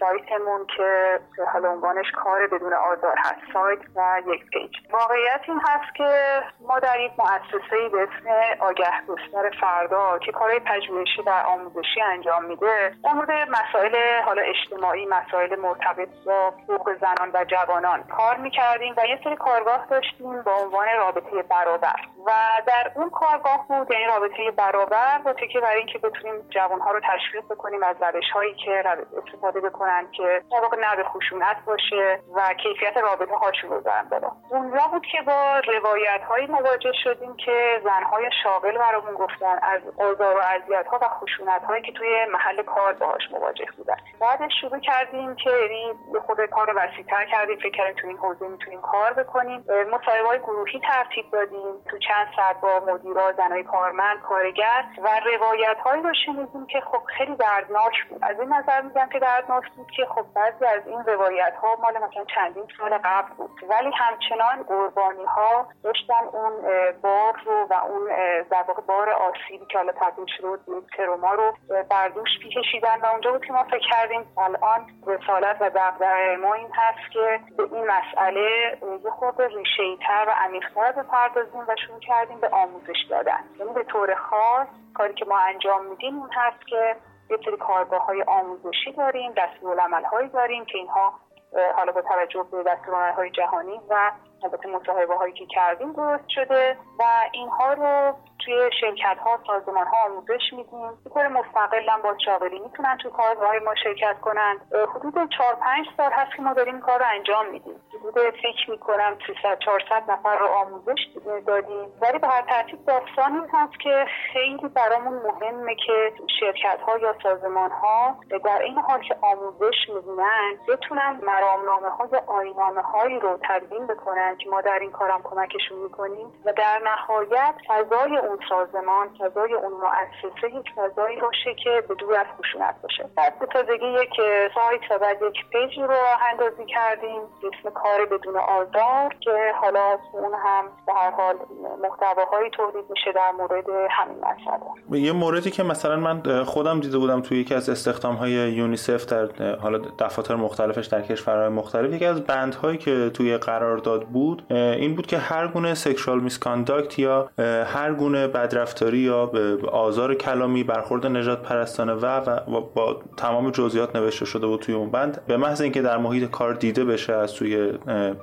سایتمون که حالا عنوانش کار بدون آزار هست. سایت و یک پیج. واقعیت این هست که ما در یک مؤسسه به اسم آگه گستر فردا که کارهای پژوهشی و آموزشی انجام میده در مورد مسائل حالا اجتماعی مسائل مرتبط با حقوق زنان و جوانان کار می‌کردیم و یه سری کارگاه داشتیم با عنوان رابطه برابر. و در اون کارگاه بود یعنی رابطه برابر و تکیه برای اینکه بتونیم جوانها رو تشویق بکنیم از روش هایی که استفاده بکنن که در واقع نه خشونت باشه و کیفیت رابطه هاشون رو در بالا اونجا بود که با روایت هایی مواجه شدیم که زنهای شاغل برامون گفتن از آزار و اذیت ها و خشونت هایی که توی محل کار باهاش مواجه بودن. بعدش شروع کردیم که یعنی خود کار وسیعتر کردیم فکر کردیم تو این حوزه می‌تونیم کار بکنیم. مصاحبه های گروهی ترتیب دادیم. تو چند ساعت با مدیرا زنای کارمند کارگر و روایت هایی رو شنیدیم که خب خیلی دردناک بود. از این نظر میگم که دردناک بود که خب بعضی از این روایت ها مال مثلا چندین سال قبل بود. ولی همچنان قربانی ها داشتن اون بار رو و اون در واقع بار آسیبی که حالا تبدیل بود تروما رو بر دوش کشیدن و اونجا بود که ما فکر کردیم الان رسالت و دغدغه ما این هست که به این مسئله یه خود ریشه تر و عمیقتر بپردازیم و شروع کردیم به آموزش دادن. یعنی به طور خاص کاری که ما انجام میدیم اون هست که یه سری کارگاه های آموزشی داریم دستورالعمل هایی داریم که اینها حالا با توجه به دستورالعمل های جهانی و البته مصاحبه هایی که کردیم درست شده و اینها رو توی شرکت ها سازمان ها آموزش میدیم. به طور مستقل هم با شاغلی می‌تونن تو کارهای ما شرکت کنن. حدود 4 5 سال هست که ما داریم این کار رو انجام میدیم. حدود فکر می‌کنم 300 400 نفر رو آموزش دادیم. ولی به هر ترتیب داستان این هست که خیلی برامون مهمه که شرکت ها یا سازمان ها در این حال که آموزش می‌دونن بتونن مرامنامه ها یا آینامه هایی رو تدوین بکنن که ما در این کارم کمکشون می‌کنیم. و در نهایت فضای اون سازمان فضای اون مؤسسه یک فضایی باشه که به دور از خشونت باشه. به تازگی یک سایت و بعد یک page ی راه اندازی کردیم. اسم کار بدون آزار که حالا اون هم به هر حال محتواهایی تولید میشه در مورد همین مسئله. یه موردی که مثلا من خودم دیده بودم توی یکی از استخدام های یونیسف در حالا دفاتر مختلفش در کشورهای مختلف یکی از بندهایی که توی قرارداد بود این بود که هر گونه sexual misconduct یا هر گونه بدرفتاری یا آزار کلامی برخورد نجات پرستانه و, و با تمام جزئیات نوشته شده بود توی اون بند. به محض اینکه در محیط کار دیده بشه از توی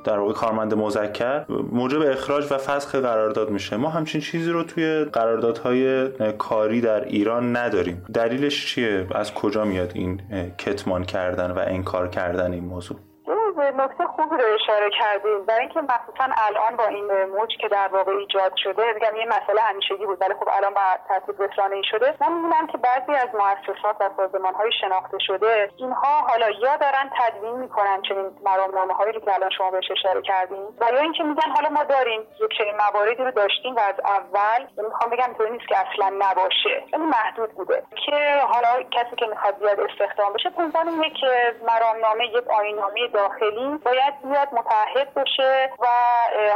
در واقع کارمند مذکر موجب اخراج و فسخ قرارداد میشه. ما همچین چیزی رو توی قراردادهای کاری در ایران نداریم. دلیلش چیه؟ از کجا میاد این کتمان کردن و انکار کردن این موضوع؟ نکته خوبی رو اشاره کردیم برای اینکه مخصوصا الان با این موج که در واقع ایجاد شده میگم یه مسئله همیشگی بود ولی خب الان با ترتیب ای شده. من می‌بینم که بعضی از مؤسسات و سازمان های شناخته شده اینها حالا یا دارن تدوین می‌کنن چنین مرامنامه هایی رو که الان شما بهش اشاره کردیم و یا اینکه میگن حالا ما داریم یک چنین مواردی رو داشتیم و از اول یعنی می‌خوام بگم تو نیست که اصلا نباشه. یعنی محدود بوده که حالا کسی که می‌خواد بیاد استخدام بشه به یک مرامنامه یک آییننامه داخلی باید بیاد متحد بشه و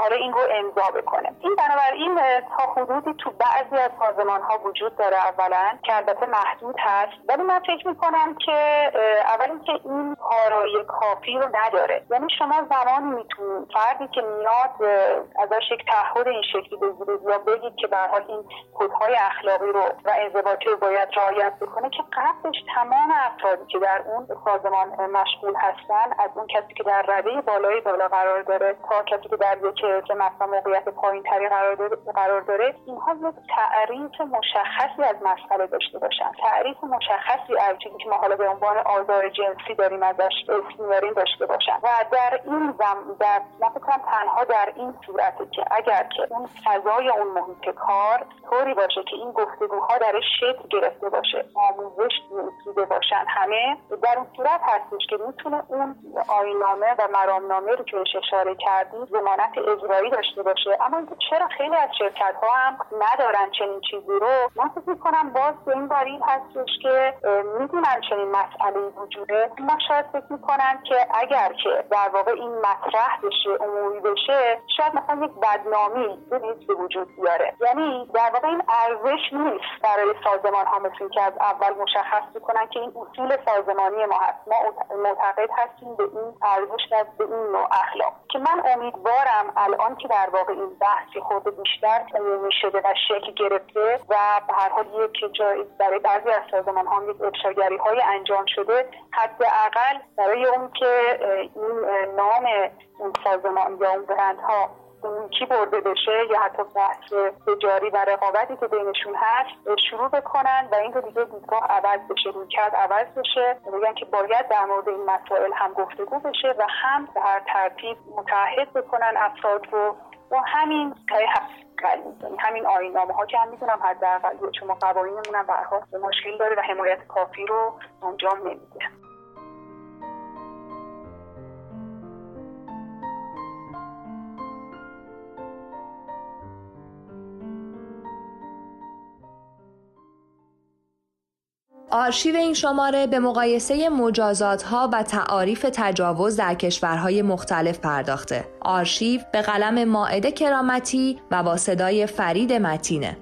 حالا این رو امضا بکنه. این بنابراین تا حدودی تو بعضی از سازمان ها وجود داره اولا که البته محدود هست. ولی من فکر می‌کنم که اول اینکه این کارایی کافی رو نداره. یعنی شما زمانی می‌تونید فردی که میاد ازش یک تعهد این شکلی بگیرید یا بگید که به حال این کدهای اخلاقی رو و انضباطی رو باید رعایت بکنه که قبلش تمام افرادی که در اون سازمان مشغول هستن از اون کسی که در رده بالایی بالا قرار داره تا کسی که در یک که مثلا موقعیت پایین تری قرار داره قرار داره اینها یک تعریف مشخصی از مسئله داشته باشن. تعریف مشخصی از چیزی که ما حالا به عنوان آزار جنسی داریم ازش اسم داشته باشن. و در این زم در من تنها در این صورته که اگر که اون فضای اون محیط کار طوری باشه که این گفتگوها درش شکل گرفته باشه آموزش دیده باشن همه در اون صورت هستش که می‌تونه اون آینامه و مرامنامه رو که اشاره کردید زمانت اجرایی داشته باشه. اما چرا خیلی از شرکت ها هم ندارن چنین چیزی رو من فکر می‌کنم باز به این دلیل هستش که می‌دونن چنین مسئله وجوده. ما شاید فکر می‌کنن که اگر که در واقع این مطرح بشه عمومی بشه شاید مثلا یک بدنامی به وجود بیاره. یعنی در واقع این ارزش نیست برای سازمان ها. مثل که از اول مشخص می‌کنن که این اصول سازمانی ما هست. ما معتقد هستیم به این بیشتر به این نوع اخلاق. که من امیدوارم الان که در واقع این بحثی خود بیشتر عمومی شده و شکل گرفته و به هر حال یک جای برای بعضی از سازمان ها یک افشاگری های انجام شده حداقل برای اون که این نام اون سازمان یا اون برندها کی برده بشه یا حتی بحث تجاری و رقابتی که بینشون هست شروع بکنن و این رو دیگه دیدگاه عوض بشه رویکرد عوض بشه. بگن که باید در مورد این مسائل هم گفتگو بشه و هم به هر ترتیب متحد بکنن افراد رو. و همین یعنی همین آینامه ها که هم می‌دونم حداقل چون ما قوانینمون هم به مشکل داره و حمایت کافی رو انجام نمیده. آرشیو این شماره به مقایسه مجازات ها و تعاریف تجاوز در کشورهای مختلف پرداخته. آرشیو به قلم ماعده کرامتی و با صدای فرید متینه.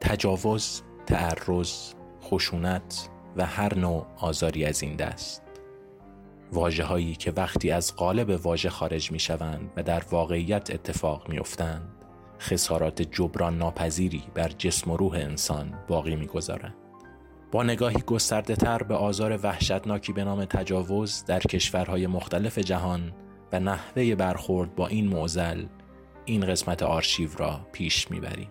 تجاوز، تعرض، خشونت و هر نوع آزاری از این دست واجه هایی که وقتی از قالب واژه خارج می شوند و در واقعیت اتفاق می افتند خسارات جبران ناپذیری بر جسم و روح انسان باقی می گذارند. با نگاهی گسترده تر به آزار وحشتناکی به نام تجاوز در کشورهای مختلف جهان و نحوه برخورد با این معزل این قسمت آرشیو را پیش می‌بریم.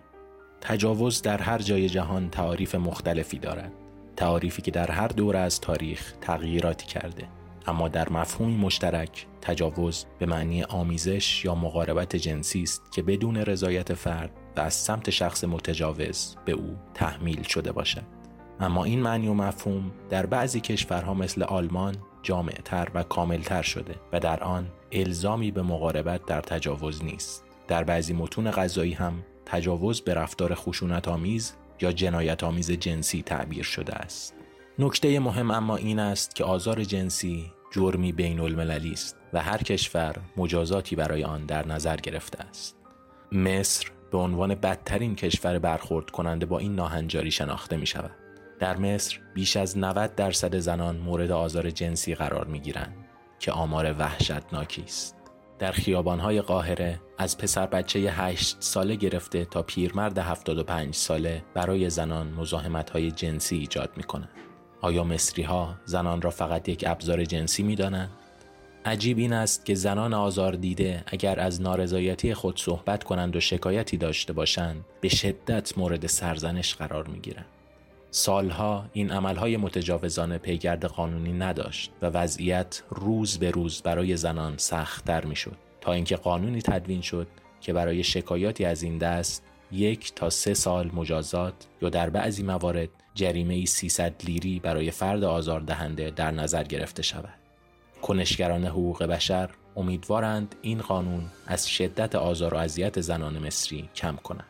تجاوز در هر جای جهان تعاریف مختلفی دارد. تعاریفی که در هر دور از تاریخ تغییراتی کرده. اما در مفهومی مشترک تجاوز به معنی آمیزش یا مقاربت جنسی است که بدون رضایت فرد و از سمت شخص متجاوز به او تحمیل شده باشد اما این معنی و مفهوم در بعضی کشورها مثل آلمان، جامعتر و کاملتر شده و در آن الزامی به مقاربت در تجاوز نیست. در بعضی متون غذایی هم تجاوز به رفتار خشونت آمیز یا جنایت آمیز جنسی تعبیر شده است. نکته مهم اما این است که آزار جنسی جرمی بین المللی است و هر کشور مجازاتی برای آن در نظر گرفته است. مصر به عنوان بدترین کشور برخورد کننده با این ناهنجاری شناخته می شود. در مصر بیش از 90 درصد زنان مورد آزار جنسی قرار می گیرند که آمار وحشتناکی است. در خیابانهای قاهره از پسر بچه 8 ساله گرفته تا پیرمرد 75 ساله برای زنان مزاحمت های جنسی ایجاد می کنند. آیا مصری ها زنان را فقط یک ابزار جنسی می دانند؟ عجیب این است که زنان آزار دیده اگر از نارضایتی خود صحبت کنند و شکایتی داشته باشند به شدت مورد سرزنش قرار می گیرند. سالها این عملهای متجاوزانه پیگرد قانونی نداشت و وضعیت روز به روز برای زنان سختتر می شد تا اینکه قانونی تدوین شد که برای شکایاتی از این دست یک تا سه سال مجازات یا در بعضی موارد جریمه 300 لیری برای فرد آزاردهنده در نظر گرفته شود. کنشگران حقوق بشر امیدوارند این قانون از شدت آزار و اذیت زنان مصری کم کند.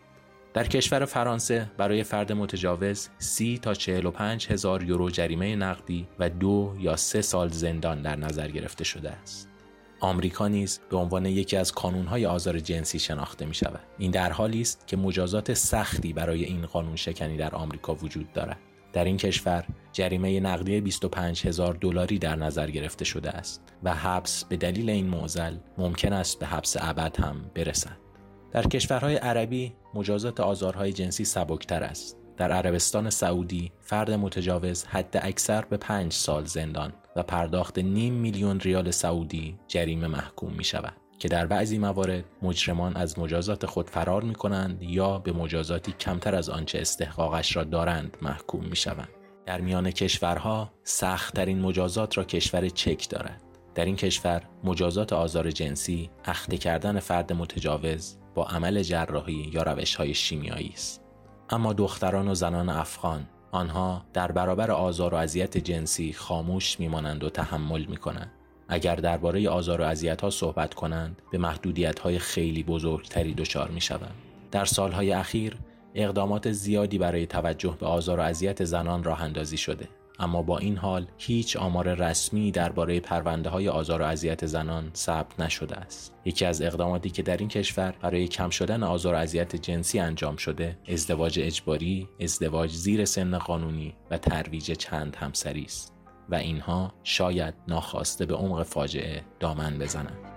در کشور فرانسه برای فرد متجاوز 30 تا 45 هزار یورو جریمه نقدی و دو یا سه سال زندان در نظر گرفته شده است. آمریکا نیز به عنوان یکی از کانونهای آزار جنسی شناخته می شود. این در حالی است که مجازات سختی برای این قانون شکنی در آمریکا وجود دارد. در این کشور جریمه نقدی 25 هزار دلاری در نظر گرفته شده است و حبس به دلیل این معضل ممکن است به حبس ابد هم برسد. در کشورهای عربی مجازات آزارهای جنسی سبکتر است. در عربستان سعودی فرد متجاوز حد اکثر به پنج سال زندان و پرداخت نیم میلیون ریال سعودی جریمه محکوم می شود که در بعضی موارد مجرمان از مجازات خود فرار می کنند یا به مجازاتی کمتر از آنچه استحقاقش را دارند محکوم می شوند. در میان کشورها سختترین مجازات را کشور چک دارد. در این کشور مجازات آزار جنسی اخته کردن فرد متجاوز با عمل جراحی یا روش های شیمیایی است. اما دختران و زنان افغان آنها در برابر آزار و اذیت جنسی خاموش میمانند و تحمل می‌کنند. اگر درباره آزار و اذیت ها صحبت کنند به محدودیت های خیلی بزرگتری دچار می شوند. در سالهای اخیر اقدامات زیادی برای توجه به آزار و اذیت زنان راه اندازی شده اما با این حال هیچ آمار رسمی درباره پرونده های آزار و اذیت زنان ثبت نشده است. یکی از اقداماتی که در این کشور برای کم شدن آزار و اذیت جنسی انجام شده، ازدواج اجباری، ازدواج زیر سن قانونی و ترویج چند همسری است و اینها شاید ناخواسته به عمق فاجعه دامن بزنند.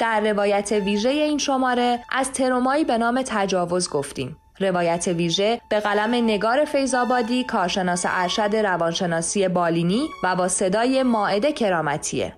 در روایت ویژه این شماره از ترومایی به نام تجاوز گفتیم. روایت ویژه به قلم نگار فیزابادی کارشناس ارشد روانشناسی بالینی و با صدای ماعده کرامتیه.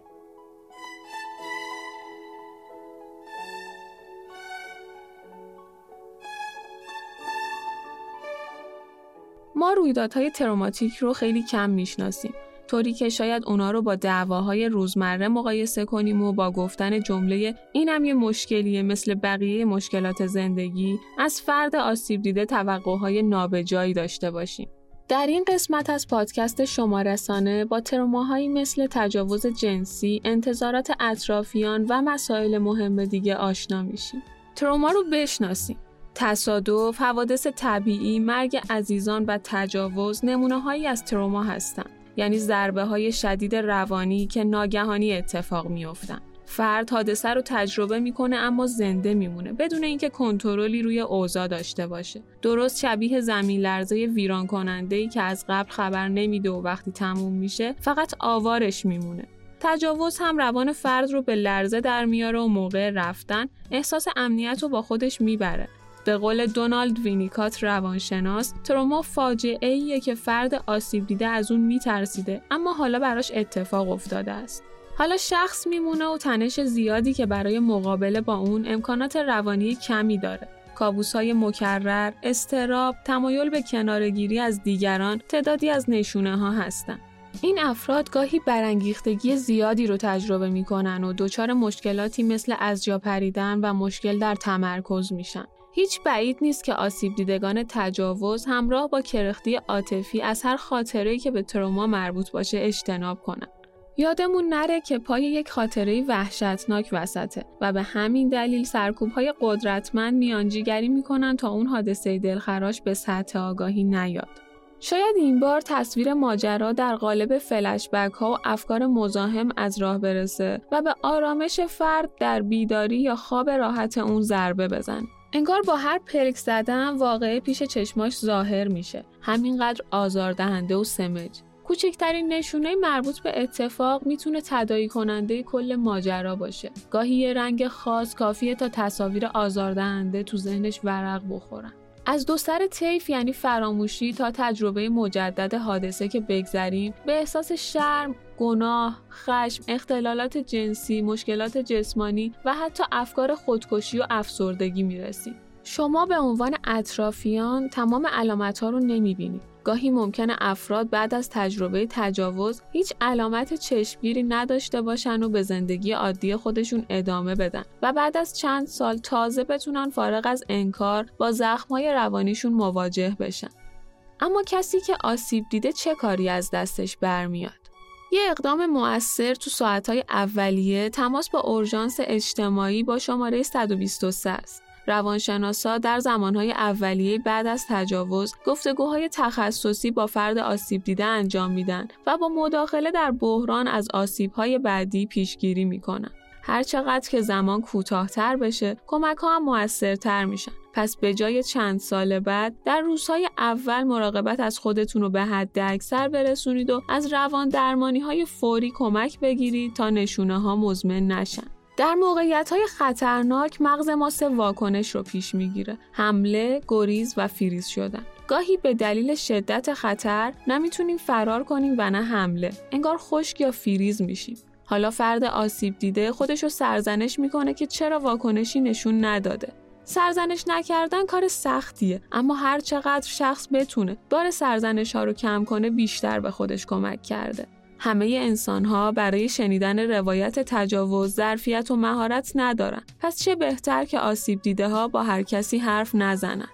ما رویدادهای تروماتیک رو خیلی کم می‌شناسیم طوری که شاید اونا رو با دعواهای روزمره مقایسه کنیم و با گفتن جمله اینم یه مشکلیه مثل بقیه مشکلات زندگی از فرد آسیب دیده توقعهای نابجایی داشته باشیم. در این قسمت از پادکست شما رسانه با تروماهایی مثل تجاوز جنسی، انتظارات اطرافیان و مسائل مهم دیگه آشنا میشیم. تروما رو بشناسیم. تصادف، حوادث طبیعی، مرگ عزیزان و تجاوز نمونه هایی از تروما هستند. یعنی ضربه های شدید روانی که ناگهانی اتفاق میافتن. فرد حادثه رو تجربه می‌کنه اما زنده میمونه بدون اینکه کنترلی روی اوضاع داشته باشه. درست شبیه زمین لرزه ویران کننده ای که از قبل خبر نمیده و وقتی تموم میشه فقط آوارش میمونه. تجاوز هم روان فرد رو به لرزه در میاره و موقع رفتن احساس امنیت رو با خودش می‌بره. به قول دونالد وینیکات روانشناس تروما فاجعه ایه که فرد آسیب دیده از اون میترسیده اما حالا براش اتفاق افتاده است حالا شخص میمونه و تنش زیادی که برای مقابله با اون امکانات روانی کمی داره کابوس های مکرر، استراب، تمایل به کنارگیری از دیگران تعدادی از نشونه ها هستند. این افراد گاهی برانگیختگی زیادی رو تجربه می‌کنن و دچار مشکلاتی مثل از جا پریدن و مشکل در تمرکز میشن. هیچ بعید نیست که آسیب دیدگان تجاوز همراه با کرختی عاطفی از هر خاطره‌ای که به تروما مربوط باشه اجتناب کنن. یادمون نره که پای یک خاطره وحشتناک وسطه و به همین دلیل های قدرتمند میانجیگری می‌کنن تا اون حادثه دلخراش به سطح آگاهی نیاد. شاید این بار تصویر ماجرا در قالب فلشبک ها و افکار مزاحم از راه برسه و به آرامش فرد در بیداری یا خواب راحت اون ضربه بزن. انگار با هر پلک زدن واقعه پیش چشماش ظاهر میشه. همینقدر آزاردهنده و سمج. کوچکترین نشونه مربوط به اتفاق می‌تونه تدایی کننده کل ماجرا باشه. گاهی یه رنگ خاص کافیه تا تصاویر آزاردهنده تو ذهنش ورق بخورن. از دو سر طیف یعنی فراموشی تا تجربه مجدد حادثه که بگذریم به احساس شرم، گناه، خشم، اختلالات جنسی، مشکلات جسمانی و حتی افکار خودکشی و افسردگی می‌رسیم. شما به عنوان اطرافیان تمام علامت ها رو نمی‌بینید. گاهی ممکنه افراد بعد از تجربه تجاوز هیچ علامت چشمگیری نداشته باشن و به زندگی عادی خودشون ادامه بدن و بعد از چند سال تازه بتونن فارغ از انکار با زخمهای روانیشون مواجه بشن. اما کسی که آسیب دیده چه کاری از دستش برمیاد؟ یه اقدام مؤثر تو ساعتهای اولیه تماس با اورژانس اجتماعی با شماره 123 است. روانشناسا در زمانهای اولیه بعد از تجاوز گفتگوهای تخصصی با فرد آسیب دیده انجام میدن و با مداخله در بحران از آسیبهای بعدی پیشگیری می‌کنن. هر چقدر که زمان کوتاهتر بشه کمک ها هم موثرتر میشن. پس به جای چند سال بعد در روزهای اول مراقبت از خودتون رو به حد اکثر برسونید و از روان درمانی های فوری کمک بگیرید تا نشونه ها مزمن نشن. در موقعیت های خطرناک مغز ما سه واکنش رو پیش می‌گیره. حمله، گریز و فریز شدن. گاهی به دلیل شدت خطر نمی‌تونیم فرار کنیم و نه حمله. انگار خشک یا فریز میشیم. حالا فرد آسیب دیده خودش رو سرزنش می‌کنه که چرا واکنشی نشون نداده. سرزنش نکردن کار سختیه اما هر چقدر شخص بتونه بار سرزنش ها رو کم کنه بیشتر به خودش کمک کرده. همه انسان ها برای شنیدن روایت تجاوز ظرفیت و مهارت ندارن پس چه بهتر که آسیب دیده ها با هر کسی حرف نزنند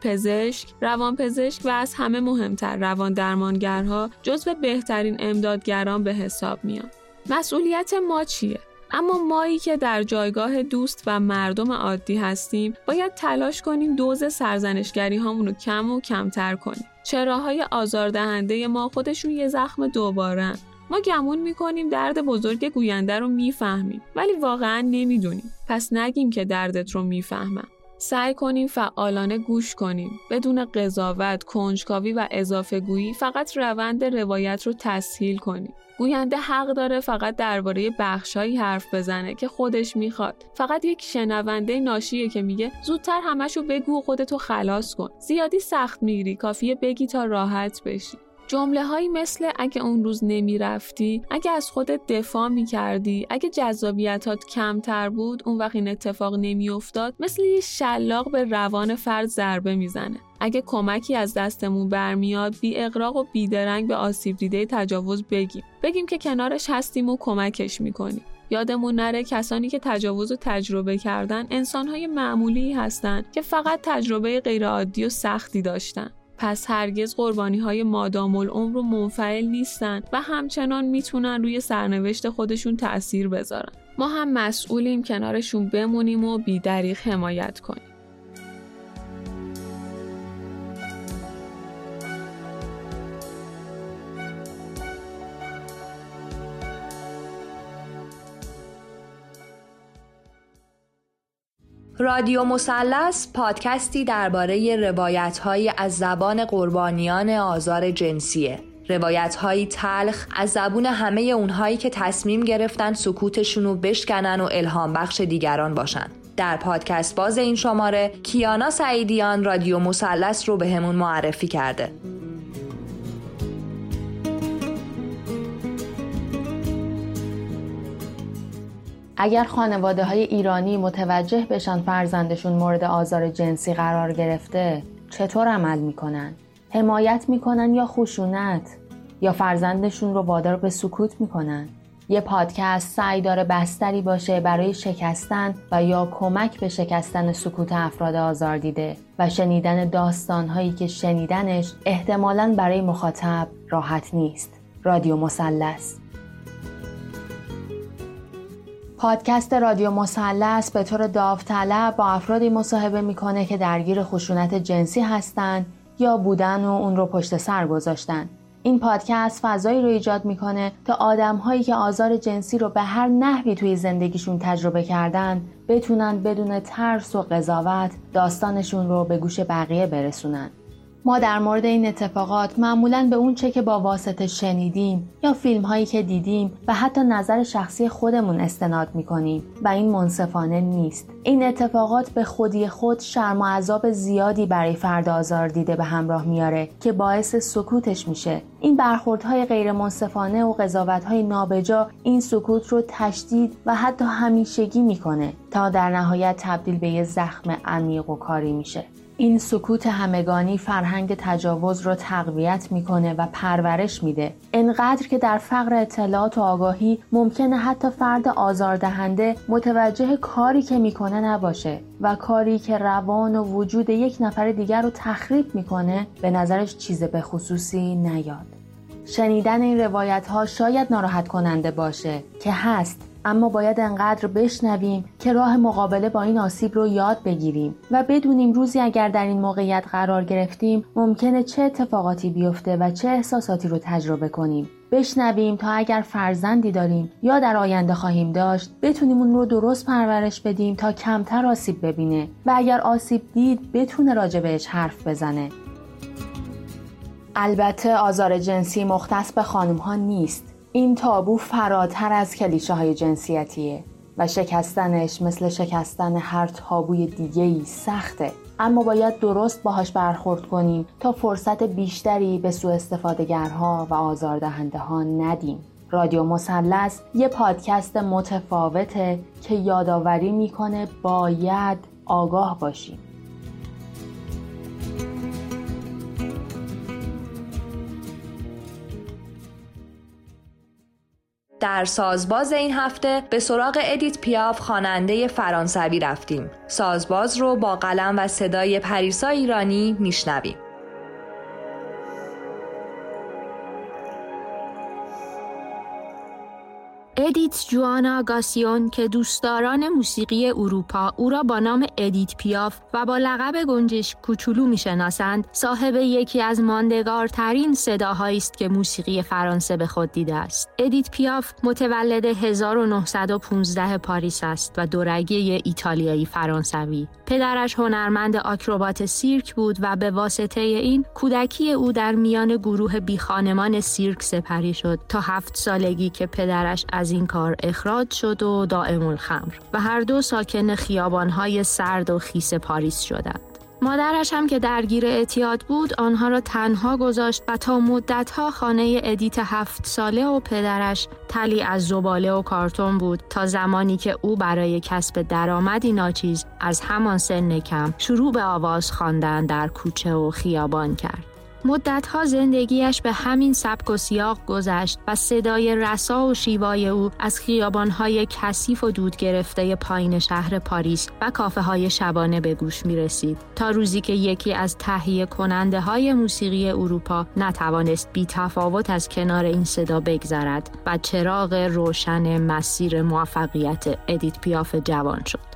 پزشک، روانپزشک و از همه مهمتر روان درمانگرها جزو بهترین امدادگران به حساب میان. مسئولیت ما چیه؟ اما مایی که در جایگاه دوست و مردم عادی هستیم باید تلاش کنیم دوز سرزنشگری هامون رو کم و کمتر کنیم. چراهای آزاردهنده ما خودشون یه زخم دوباره ما گمون می‌کنیم درد بزرگ گوینده رو می‌فهمیم ولی واقعا نمی‌دونیم. پس نگیم که دردت رو می‌فهمم. سعی کنیم فعالانه گوش کنیم. بدون قضاوت، کنجکاوی و اضافه گویی فقط روند روایت رو تسهیل کنیم. گوینده حق داره فقط درباره بخشهایی حرف بزنه که خودش می‌خواد. فقط یک شنونده ناشیه که میگه زودتر همشو بگو خودتو خلاص کن. زیادی سخت می‌گیری. کافیه بگی تا راحت بشی. جمله هایی مثل اگه اون روز نمی رفتی، اگه از خودت دفاع می کردی، اگه جذابیتات کمتر بود، اون وقت این اتفاق نمی افتاد، مثل یه شلاق به روان فرد ضربه می‌زنه. اگه کمکی از دستمون برمیاد بی اقراق و بیدرنگ به آسیب دیده تجاوز بگیم. بگیم که کنارش هستیم و کمکش می‌کنیم. یادمون نره کسانی که تجاوز و تجربه کردن انسانهای معمولی هستند که فقط تجربه غیرعادی و سختی داشتن. پس هرگز قربانی های مادام العمر رو منفعل نیستن و همچنان می‌تونن روی سرنوشت خودشون تأثیر بذارن. ما هم مسئولیم کنارشون بمونیم و بیدریق حمایت کنیم. رادیو مثلث پادکستی درباره روایت از زبان قربانیان آزار جنسیه. روایت تلخ از زبون همه اونهایی که تصمیم گرفتن سکوتشون رو بشکنن و الهام بخش دیگران باشن. در پادکست باز این شماره کیانا سعیدیان رادیو مثلث رو به همون معرفی کرده. اگر خانواده های ایرانی متوجه بشن فرزندشون مورد آزار جنسی قرار گرفته چطور عمل می‌کنن؟ حمایت می‌کنن یا خشونت؟ یا فرزندشون رو وادار به سکوت می‌کنن یه پادکست سعی داره بستری باشه برای شکستن و یا کمک به شکستن سکوت افراد آزار دیده و شنیدن داستانهایی که شنیدنش احتمالا برای مخاطب راحت نیست رادیو مسلس پادکست رادیو مثلث به طور داوطلب با افرادی مصاحبه می‌کنه که درگیر خشونت جنسی هستند یا بودن و اون رو پشت سر گذاشتن. این پادکست فضایی رو ایجاد می‌کنه تا آدم هایی که آزار جنسی رو به هر نحوی توی زندگیشون تجربه کردن بتونن بدون ترس و قضاوت داستانشون رو به گوش بقیه برسونن. ما در مورد این اتفاقات معمولا به اون چه که با واسطه شنیدیم یا فیلم هایی که دیدیم و حتی نظر شخصی خودمون استناد می‌کنیم و این منصفانه نیست. این اتفاقات به خودی خود شرم و عذاب زیادی برای فرد آزار دیده به همراه میاره که باعث سکوتش میشه. این برخوردهای غیر منصفانه و قضاوتهای نابجا این سکوت رو تشدید و حتی همیشگی می‌کنه تا در نهایت تبدیل به یه زخم عمیق و کاری میشه. این سکوت همگانی فرهنگ تجاوز رو تقویت می‌کنه و پرورش میده. انقدر که در فقر اطلاعات و آگاهی ممکنه حتی فرد آزاردهنده متوجه کاری که می‌کنه نباشه و کاری که روان و وجود یک نفر دیگر رو تخریب می‌کنه به نظرش چیز به خصوصی نیاد. شنیدن این روایت ها شاید ناراحت کننده باشه که هست اما باید انقدر بشنویم که راه مقابله با این آسیب رو یاد بگیریم و بدونیم روزی اگر در این موقعیت قرار گرفتیم ممکنه چه اتفاقاتی بیفته و چه احساساتی رو تجربه کنیم. بشنویم تا اگر فرزندی داریم یا در آینده خواهیم داشت بتونیم اون رو درست پرورش بدیم تا کمتر آسیب ببینه و اگر آسیب دید بتونه راجع بهش حرف بزنه. البته آزار جنسی مختص به خانم ها نیست. این تابو فراتر از کلیشه های جنسیتیه و شکستنش مثل شکستن هر تابوی دیگه سخته. اما باید درست باهاش برخورد کنیم تا فرصت بیشتری به سوء استفادهگرها و آزاردهنده ها ندیم. رادیو مثلث یه پادکست متفاوته که یادآوری می‌کنه باید آگاه باشیم. در سازباز این هفته به سراغ ادیت پیاف خواننده فرانسوی رفتیم. سازباز رو با قلم و صدای پریسا ایرانی میشنویم. ادیت جوانا گاسیون که دوستداران موسیقی اروپا او را با نام ادیت پیاف و با لقب گنجشک کوچولو می‌شناسند صاحب یکی از ماندگارترین صداهایی است که موسیقی فرانسه به خود دیده است. ادیت پیاف متولد 1915 پاریس است و دورگه ایتالیایی فرانسوی. پدرش هنرمند آکروبات سیرک بود و به واسطه این کودکی او در میان گروه بیخانمان سیرک سپری شد تا هفت سالگی که پدرش از این کار اخراج شد و دائم الخمر و هر دو ساکن خیابانهای سرد و خیس پاریس شدند. مادرش هم که درگیر اعتیاد بود آنها را تنها گذاشت و تا مدتها خانه ادیت هفت ساله و پدرش تلی از زباله و کارتون بود تا زمانی که او برای کسب درآمدی ناچیز از همان سن کم شروع به آواز خواندن در کوچه و خیابان کرد. مدتها زندگیش به همین سبک و سیاق گذشت و صدای رسا و شیوای او از خیابانهای کثیف و دود گرفته پایین شهر پاریس و کافه های شبانه به گوش می رسید تا روزی که یکی از تهیه کننده های موسیقی اروپا نتوانست بی تفاوت از کنار این صدا بگذرد و چراغ روشن مسیر موفقیت ادیت پیاف جوان شد.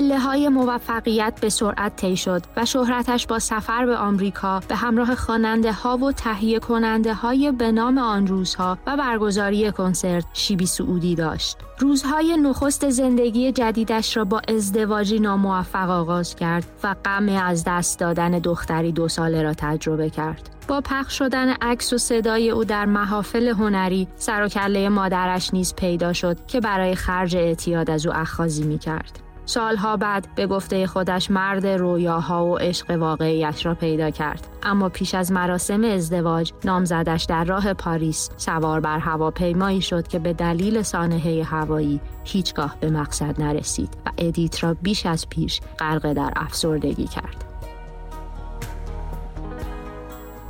پله های موفقیت به سرعت طی شد و شهرتش با سفر به آمریکا به همراه خواننده ها و تهیه کننده های به نام آن روزها و برگزاری کنسرت شیبی صعودی داشت. روزهای نخست زندگی جدیدش را با ازدواجی ناموفق آغاز کرد و غم از دست دادن دختری دو ساله را تجربه کرد. با پخش شدن عکس و صدای او در محافل هنری سر و کله مادرش نیز پیدا شد که برای خرج اعتیاد از او اخاذی می کرد. سالها بعد به گفته خودش مرد رویاها و عشق واقعیش را پیدا کرد. اما پیش از مراسم ازدواج نامزدش در راه پاریس سوار بر هواپیمایی شد که به دلیل سانحه هوایی هیچگاه به مقصد نرسید و ادیت را بیش از پیش غرق در افسردگی کرد.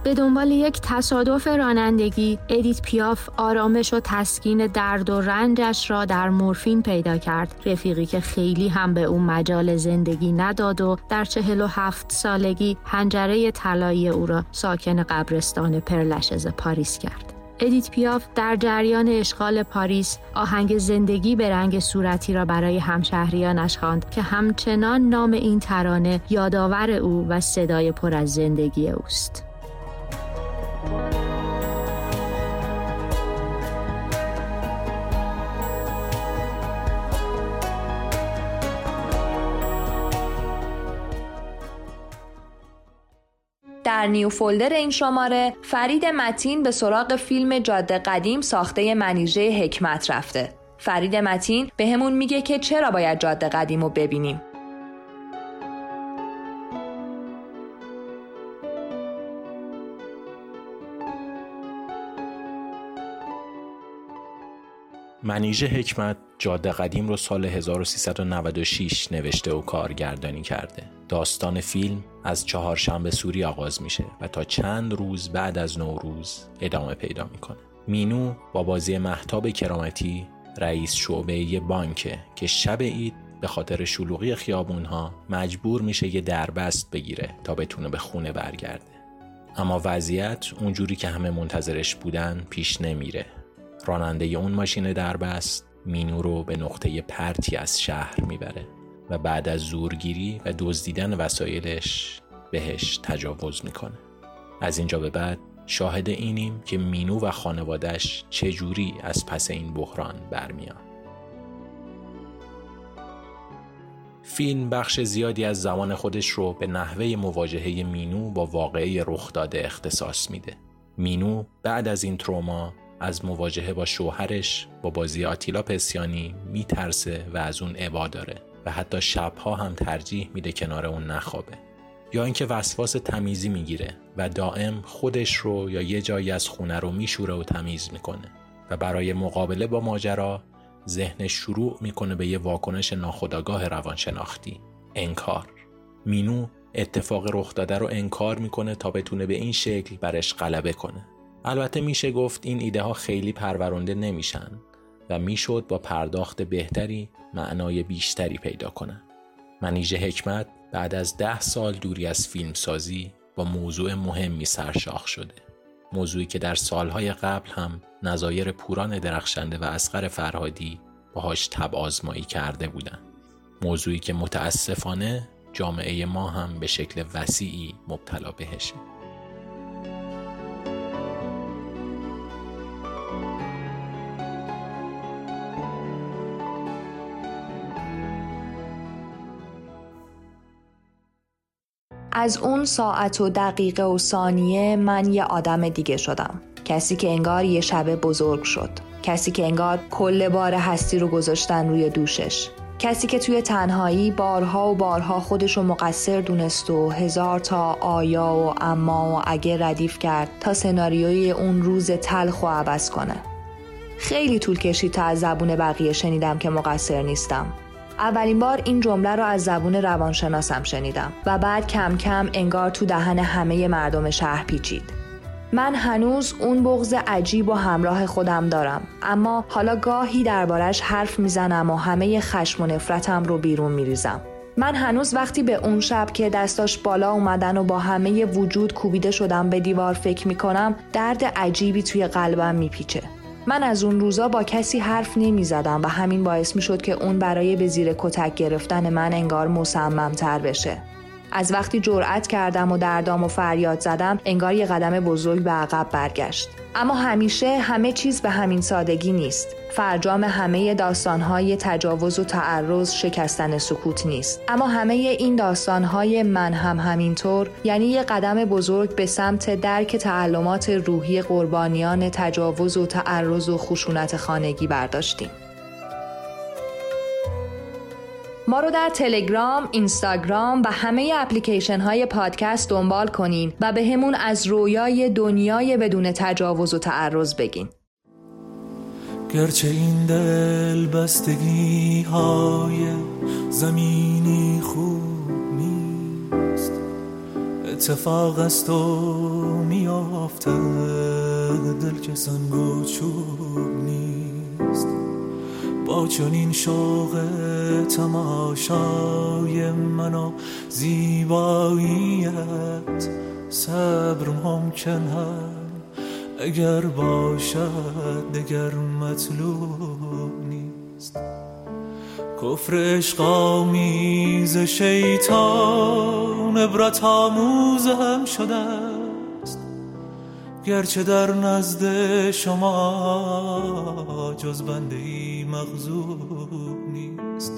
به دنبال یک تصادف رانندگی ادیت پیاف آرامش و تسکین درد و رنجش را در مورفین پیدا کرد رفیقی که خیلی هم به او مجال زندگی نداد و در چهل و هفت سالگی حنجره طلایی او را ساکن قبرستان پرلاشز پاریس کرد ادیت پیاف در جریان اشغال پاریس آهنگ زندگی به رنگ صورتی را برای همشهریانش خواند که همچنان نام این ترانه یادآور او و صدای پر از زندگی اوست. در نیو فولدر این شماره فرید متین به سراغ فیلم جاده قدیم ساخته منیژه حکمت رفته. فرید متین به همون میگه که چرا باید جاده قدیم رو ببینیم. منیژه حکمت جاده قدیم رو سال 1396 نوشته و کارگردانی کرده. داستان فیلم از چهارشنبه سوری آغاز میشه و تا چند روز بعد از نوروز ادامه پیدا می‌کنه. مینو با بازی محتاب کرامتی رئیس شعبه بانکه که شب عید به خاطر شلوغی خیابونها مجبور میشه یه دربست بگیره تا بتونه به خونه برگرده. اما وضعیت اونجوری که همه منتظرش بودن پیش نمیره راننده اون ماشین دربست مینو رو به نقطه پرتی از شهر می‌بره و بعد از زورگیری و دزدیدن وسایلش بهش تجاوز می‌کنه از اینجا به بعد شاهد اینیم که مینو و خانوادش چجوری از پس این بحران برمیان فیلم بخش زیادی از زمان خودش رو به نحوه مواجهه مینو با واقعه رخ داده اختصاص میده. مینو بعد از این تروما از مواجهه با شوهرش با بازی آتیلا پسیانی میترسه و از اون عبا داره و حتی شبها هم ترجیح میده کنار اون نخوابه. یا اینکه وسواس تمیزی می‌گیره و دائم خودش رو یا یه جایی از خونه رو میشوره و تمیز می‌کنه و برای مقابله با ماجرا ذهنش شروع می‌کنه به یه واکنش ناخودآگاه روانشناختی. انکار. مینو اتفاق رخ داده رو انکار می‌کنه تا بتونه به این شکل برش غلبه کنه. البته میشه گفت این ایده ها خیلی پرورنده نمیشن و می‌شد با پرداخت بهتری معنای بیشتری پیدا کنن. منیژه حکمت بعد از ده سال دوری از فیلم سازی با موضوع مهمی سرشاخ شده. موضوعی که در سالهای قبل هم نظایر پوران درخشنده و اسقر فرهادی باهاش تب آزمایی کرده بودن. موضوعی که متاسفانه جامعه ما هم به شکل وسیعی مبتلا بهشه. از اون ساعت و دقیقه و ثانیه من یه آدم دیگه شدم. کسی که انگار یه شب بزرگ شد. کسی که انگار کل بار هستی رو گذاشتن روی دوشش. کسی که توی تنهایی بارها و بارها خودش رو مقصر دونست و هزار تا آیا و اما و اگه ردیف کرد تا سناریوی اون روز تلخ و عوض کنه. خیلی طول کشید تا از زبون بقیه شنیدم که مقصر نیستم. اولین بار این جمله رو از زبون روانشناسم شنیدم و بعد کم کم انگار تو دهن همه مردم شهر پیچید. من هنوز اون بغض عجیب و همراه خودم دارم اما حالا گاهی دربارش حرف می‌زنم و همه خشم و نفرتم رو بیرون میریزم. من هنوز وقتی به اون شب که دستاش بالا اومدن و با همه وجود کوبیده شدم به دیوار فکر می‌کنم درد عجیبی توی قلبم میپیچه. من از اون روزا با کسی حرف نمی زدم و همین باعث می شد که اون برای به زیر کتک گرفتن من انگار مصممتر بشه. از وقتی جرأت کردم و دردام و فریاد زدم انگار یه قدم بزرگ به عقب برگشت. اما همیشه همه چیز به همین سادگی نیست. فرجام همه داستانهای تجاوز و تعرض شکستن سکوت نیست. اما همه این داستانهای من هم همینطور یعنی یه قدم بزرگ به سمت درک تعلمات روحی قربانیان تجاوز و تعرض و خشونت خانگی برداشتیم. ما رو در تلگرام، اینستاگرام و همه اپلیکیشن های پادکست دنبال کنین و به همون از رویای دنیای بدون تجاوز و تعرض بگین. گرچه این دل بستگی های زمینی خوب نیست اتفاق است و میافته دل که سنگ و چوب نیست با چنین شوق تماشای من و زیباییت صبر ممکن هم اگر باشد دگر مطلوب نیست. کفر عشق آمیز شیطان عبرت آموز هم است گرچه در نزد شما جز بنده ای مغزوب نیست.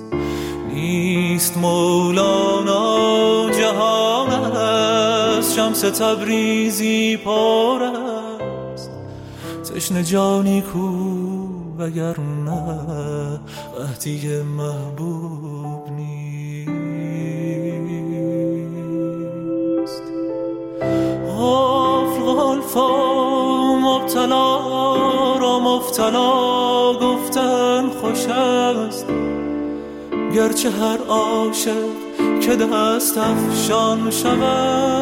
نیست مولانا جهان است شمس تبریزی پر است. تشن جانی کو وگر نه قهدی محبوب نیست. غلفا مبتلا را مبتلا گفتن خوش است. گرچه هر عاشق که دست افشان شود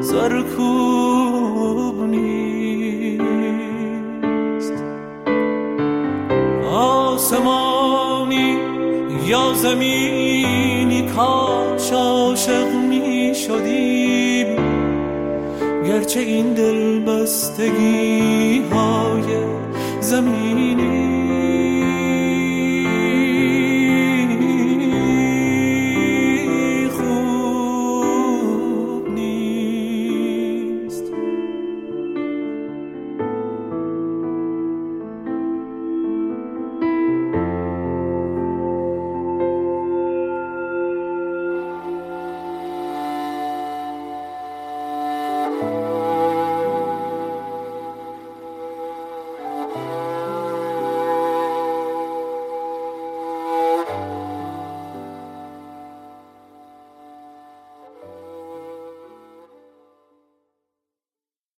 زرکوب نیست. آسمانی یا زمینی کاش عاشق شدیم. گرچه این دل بستگی های زمینی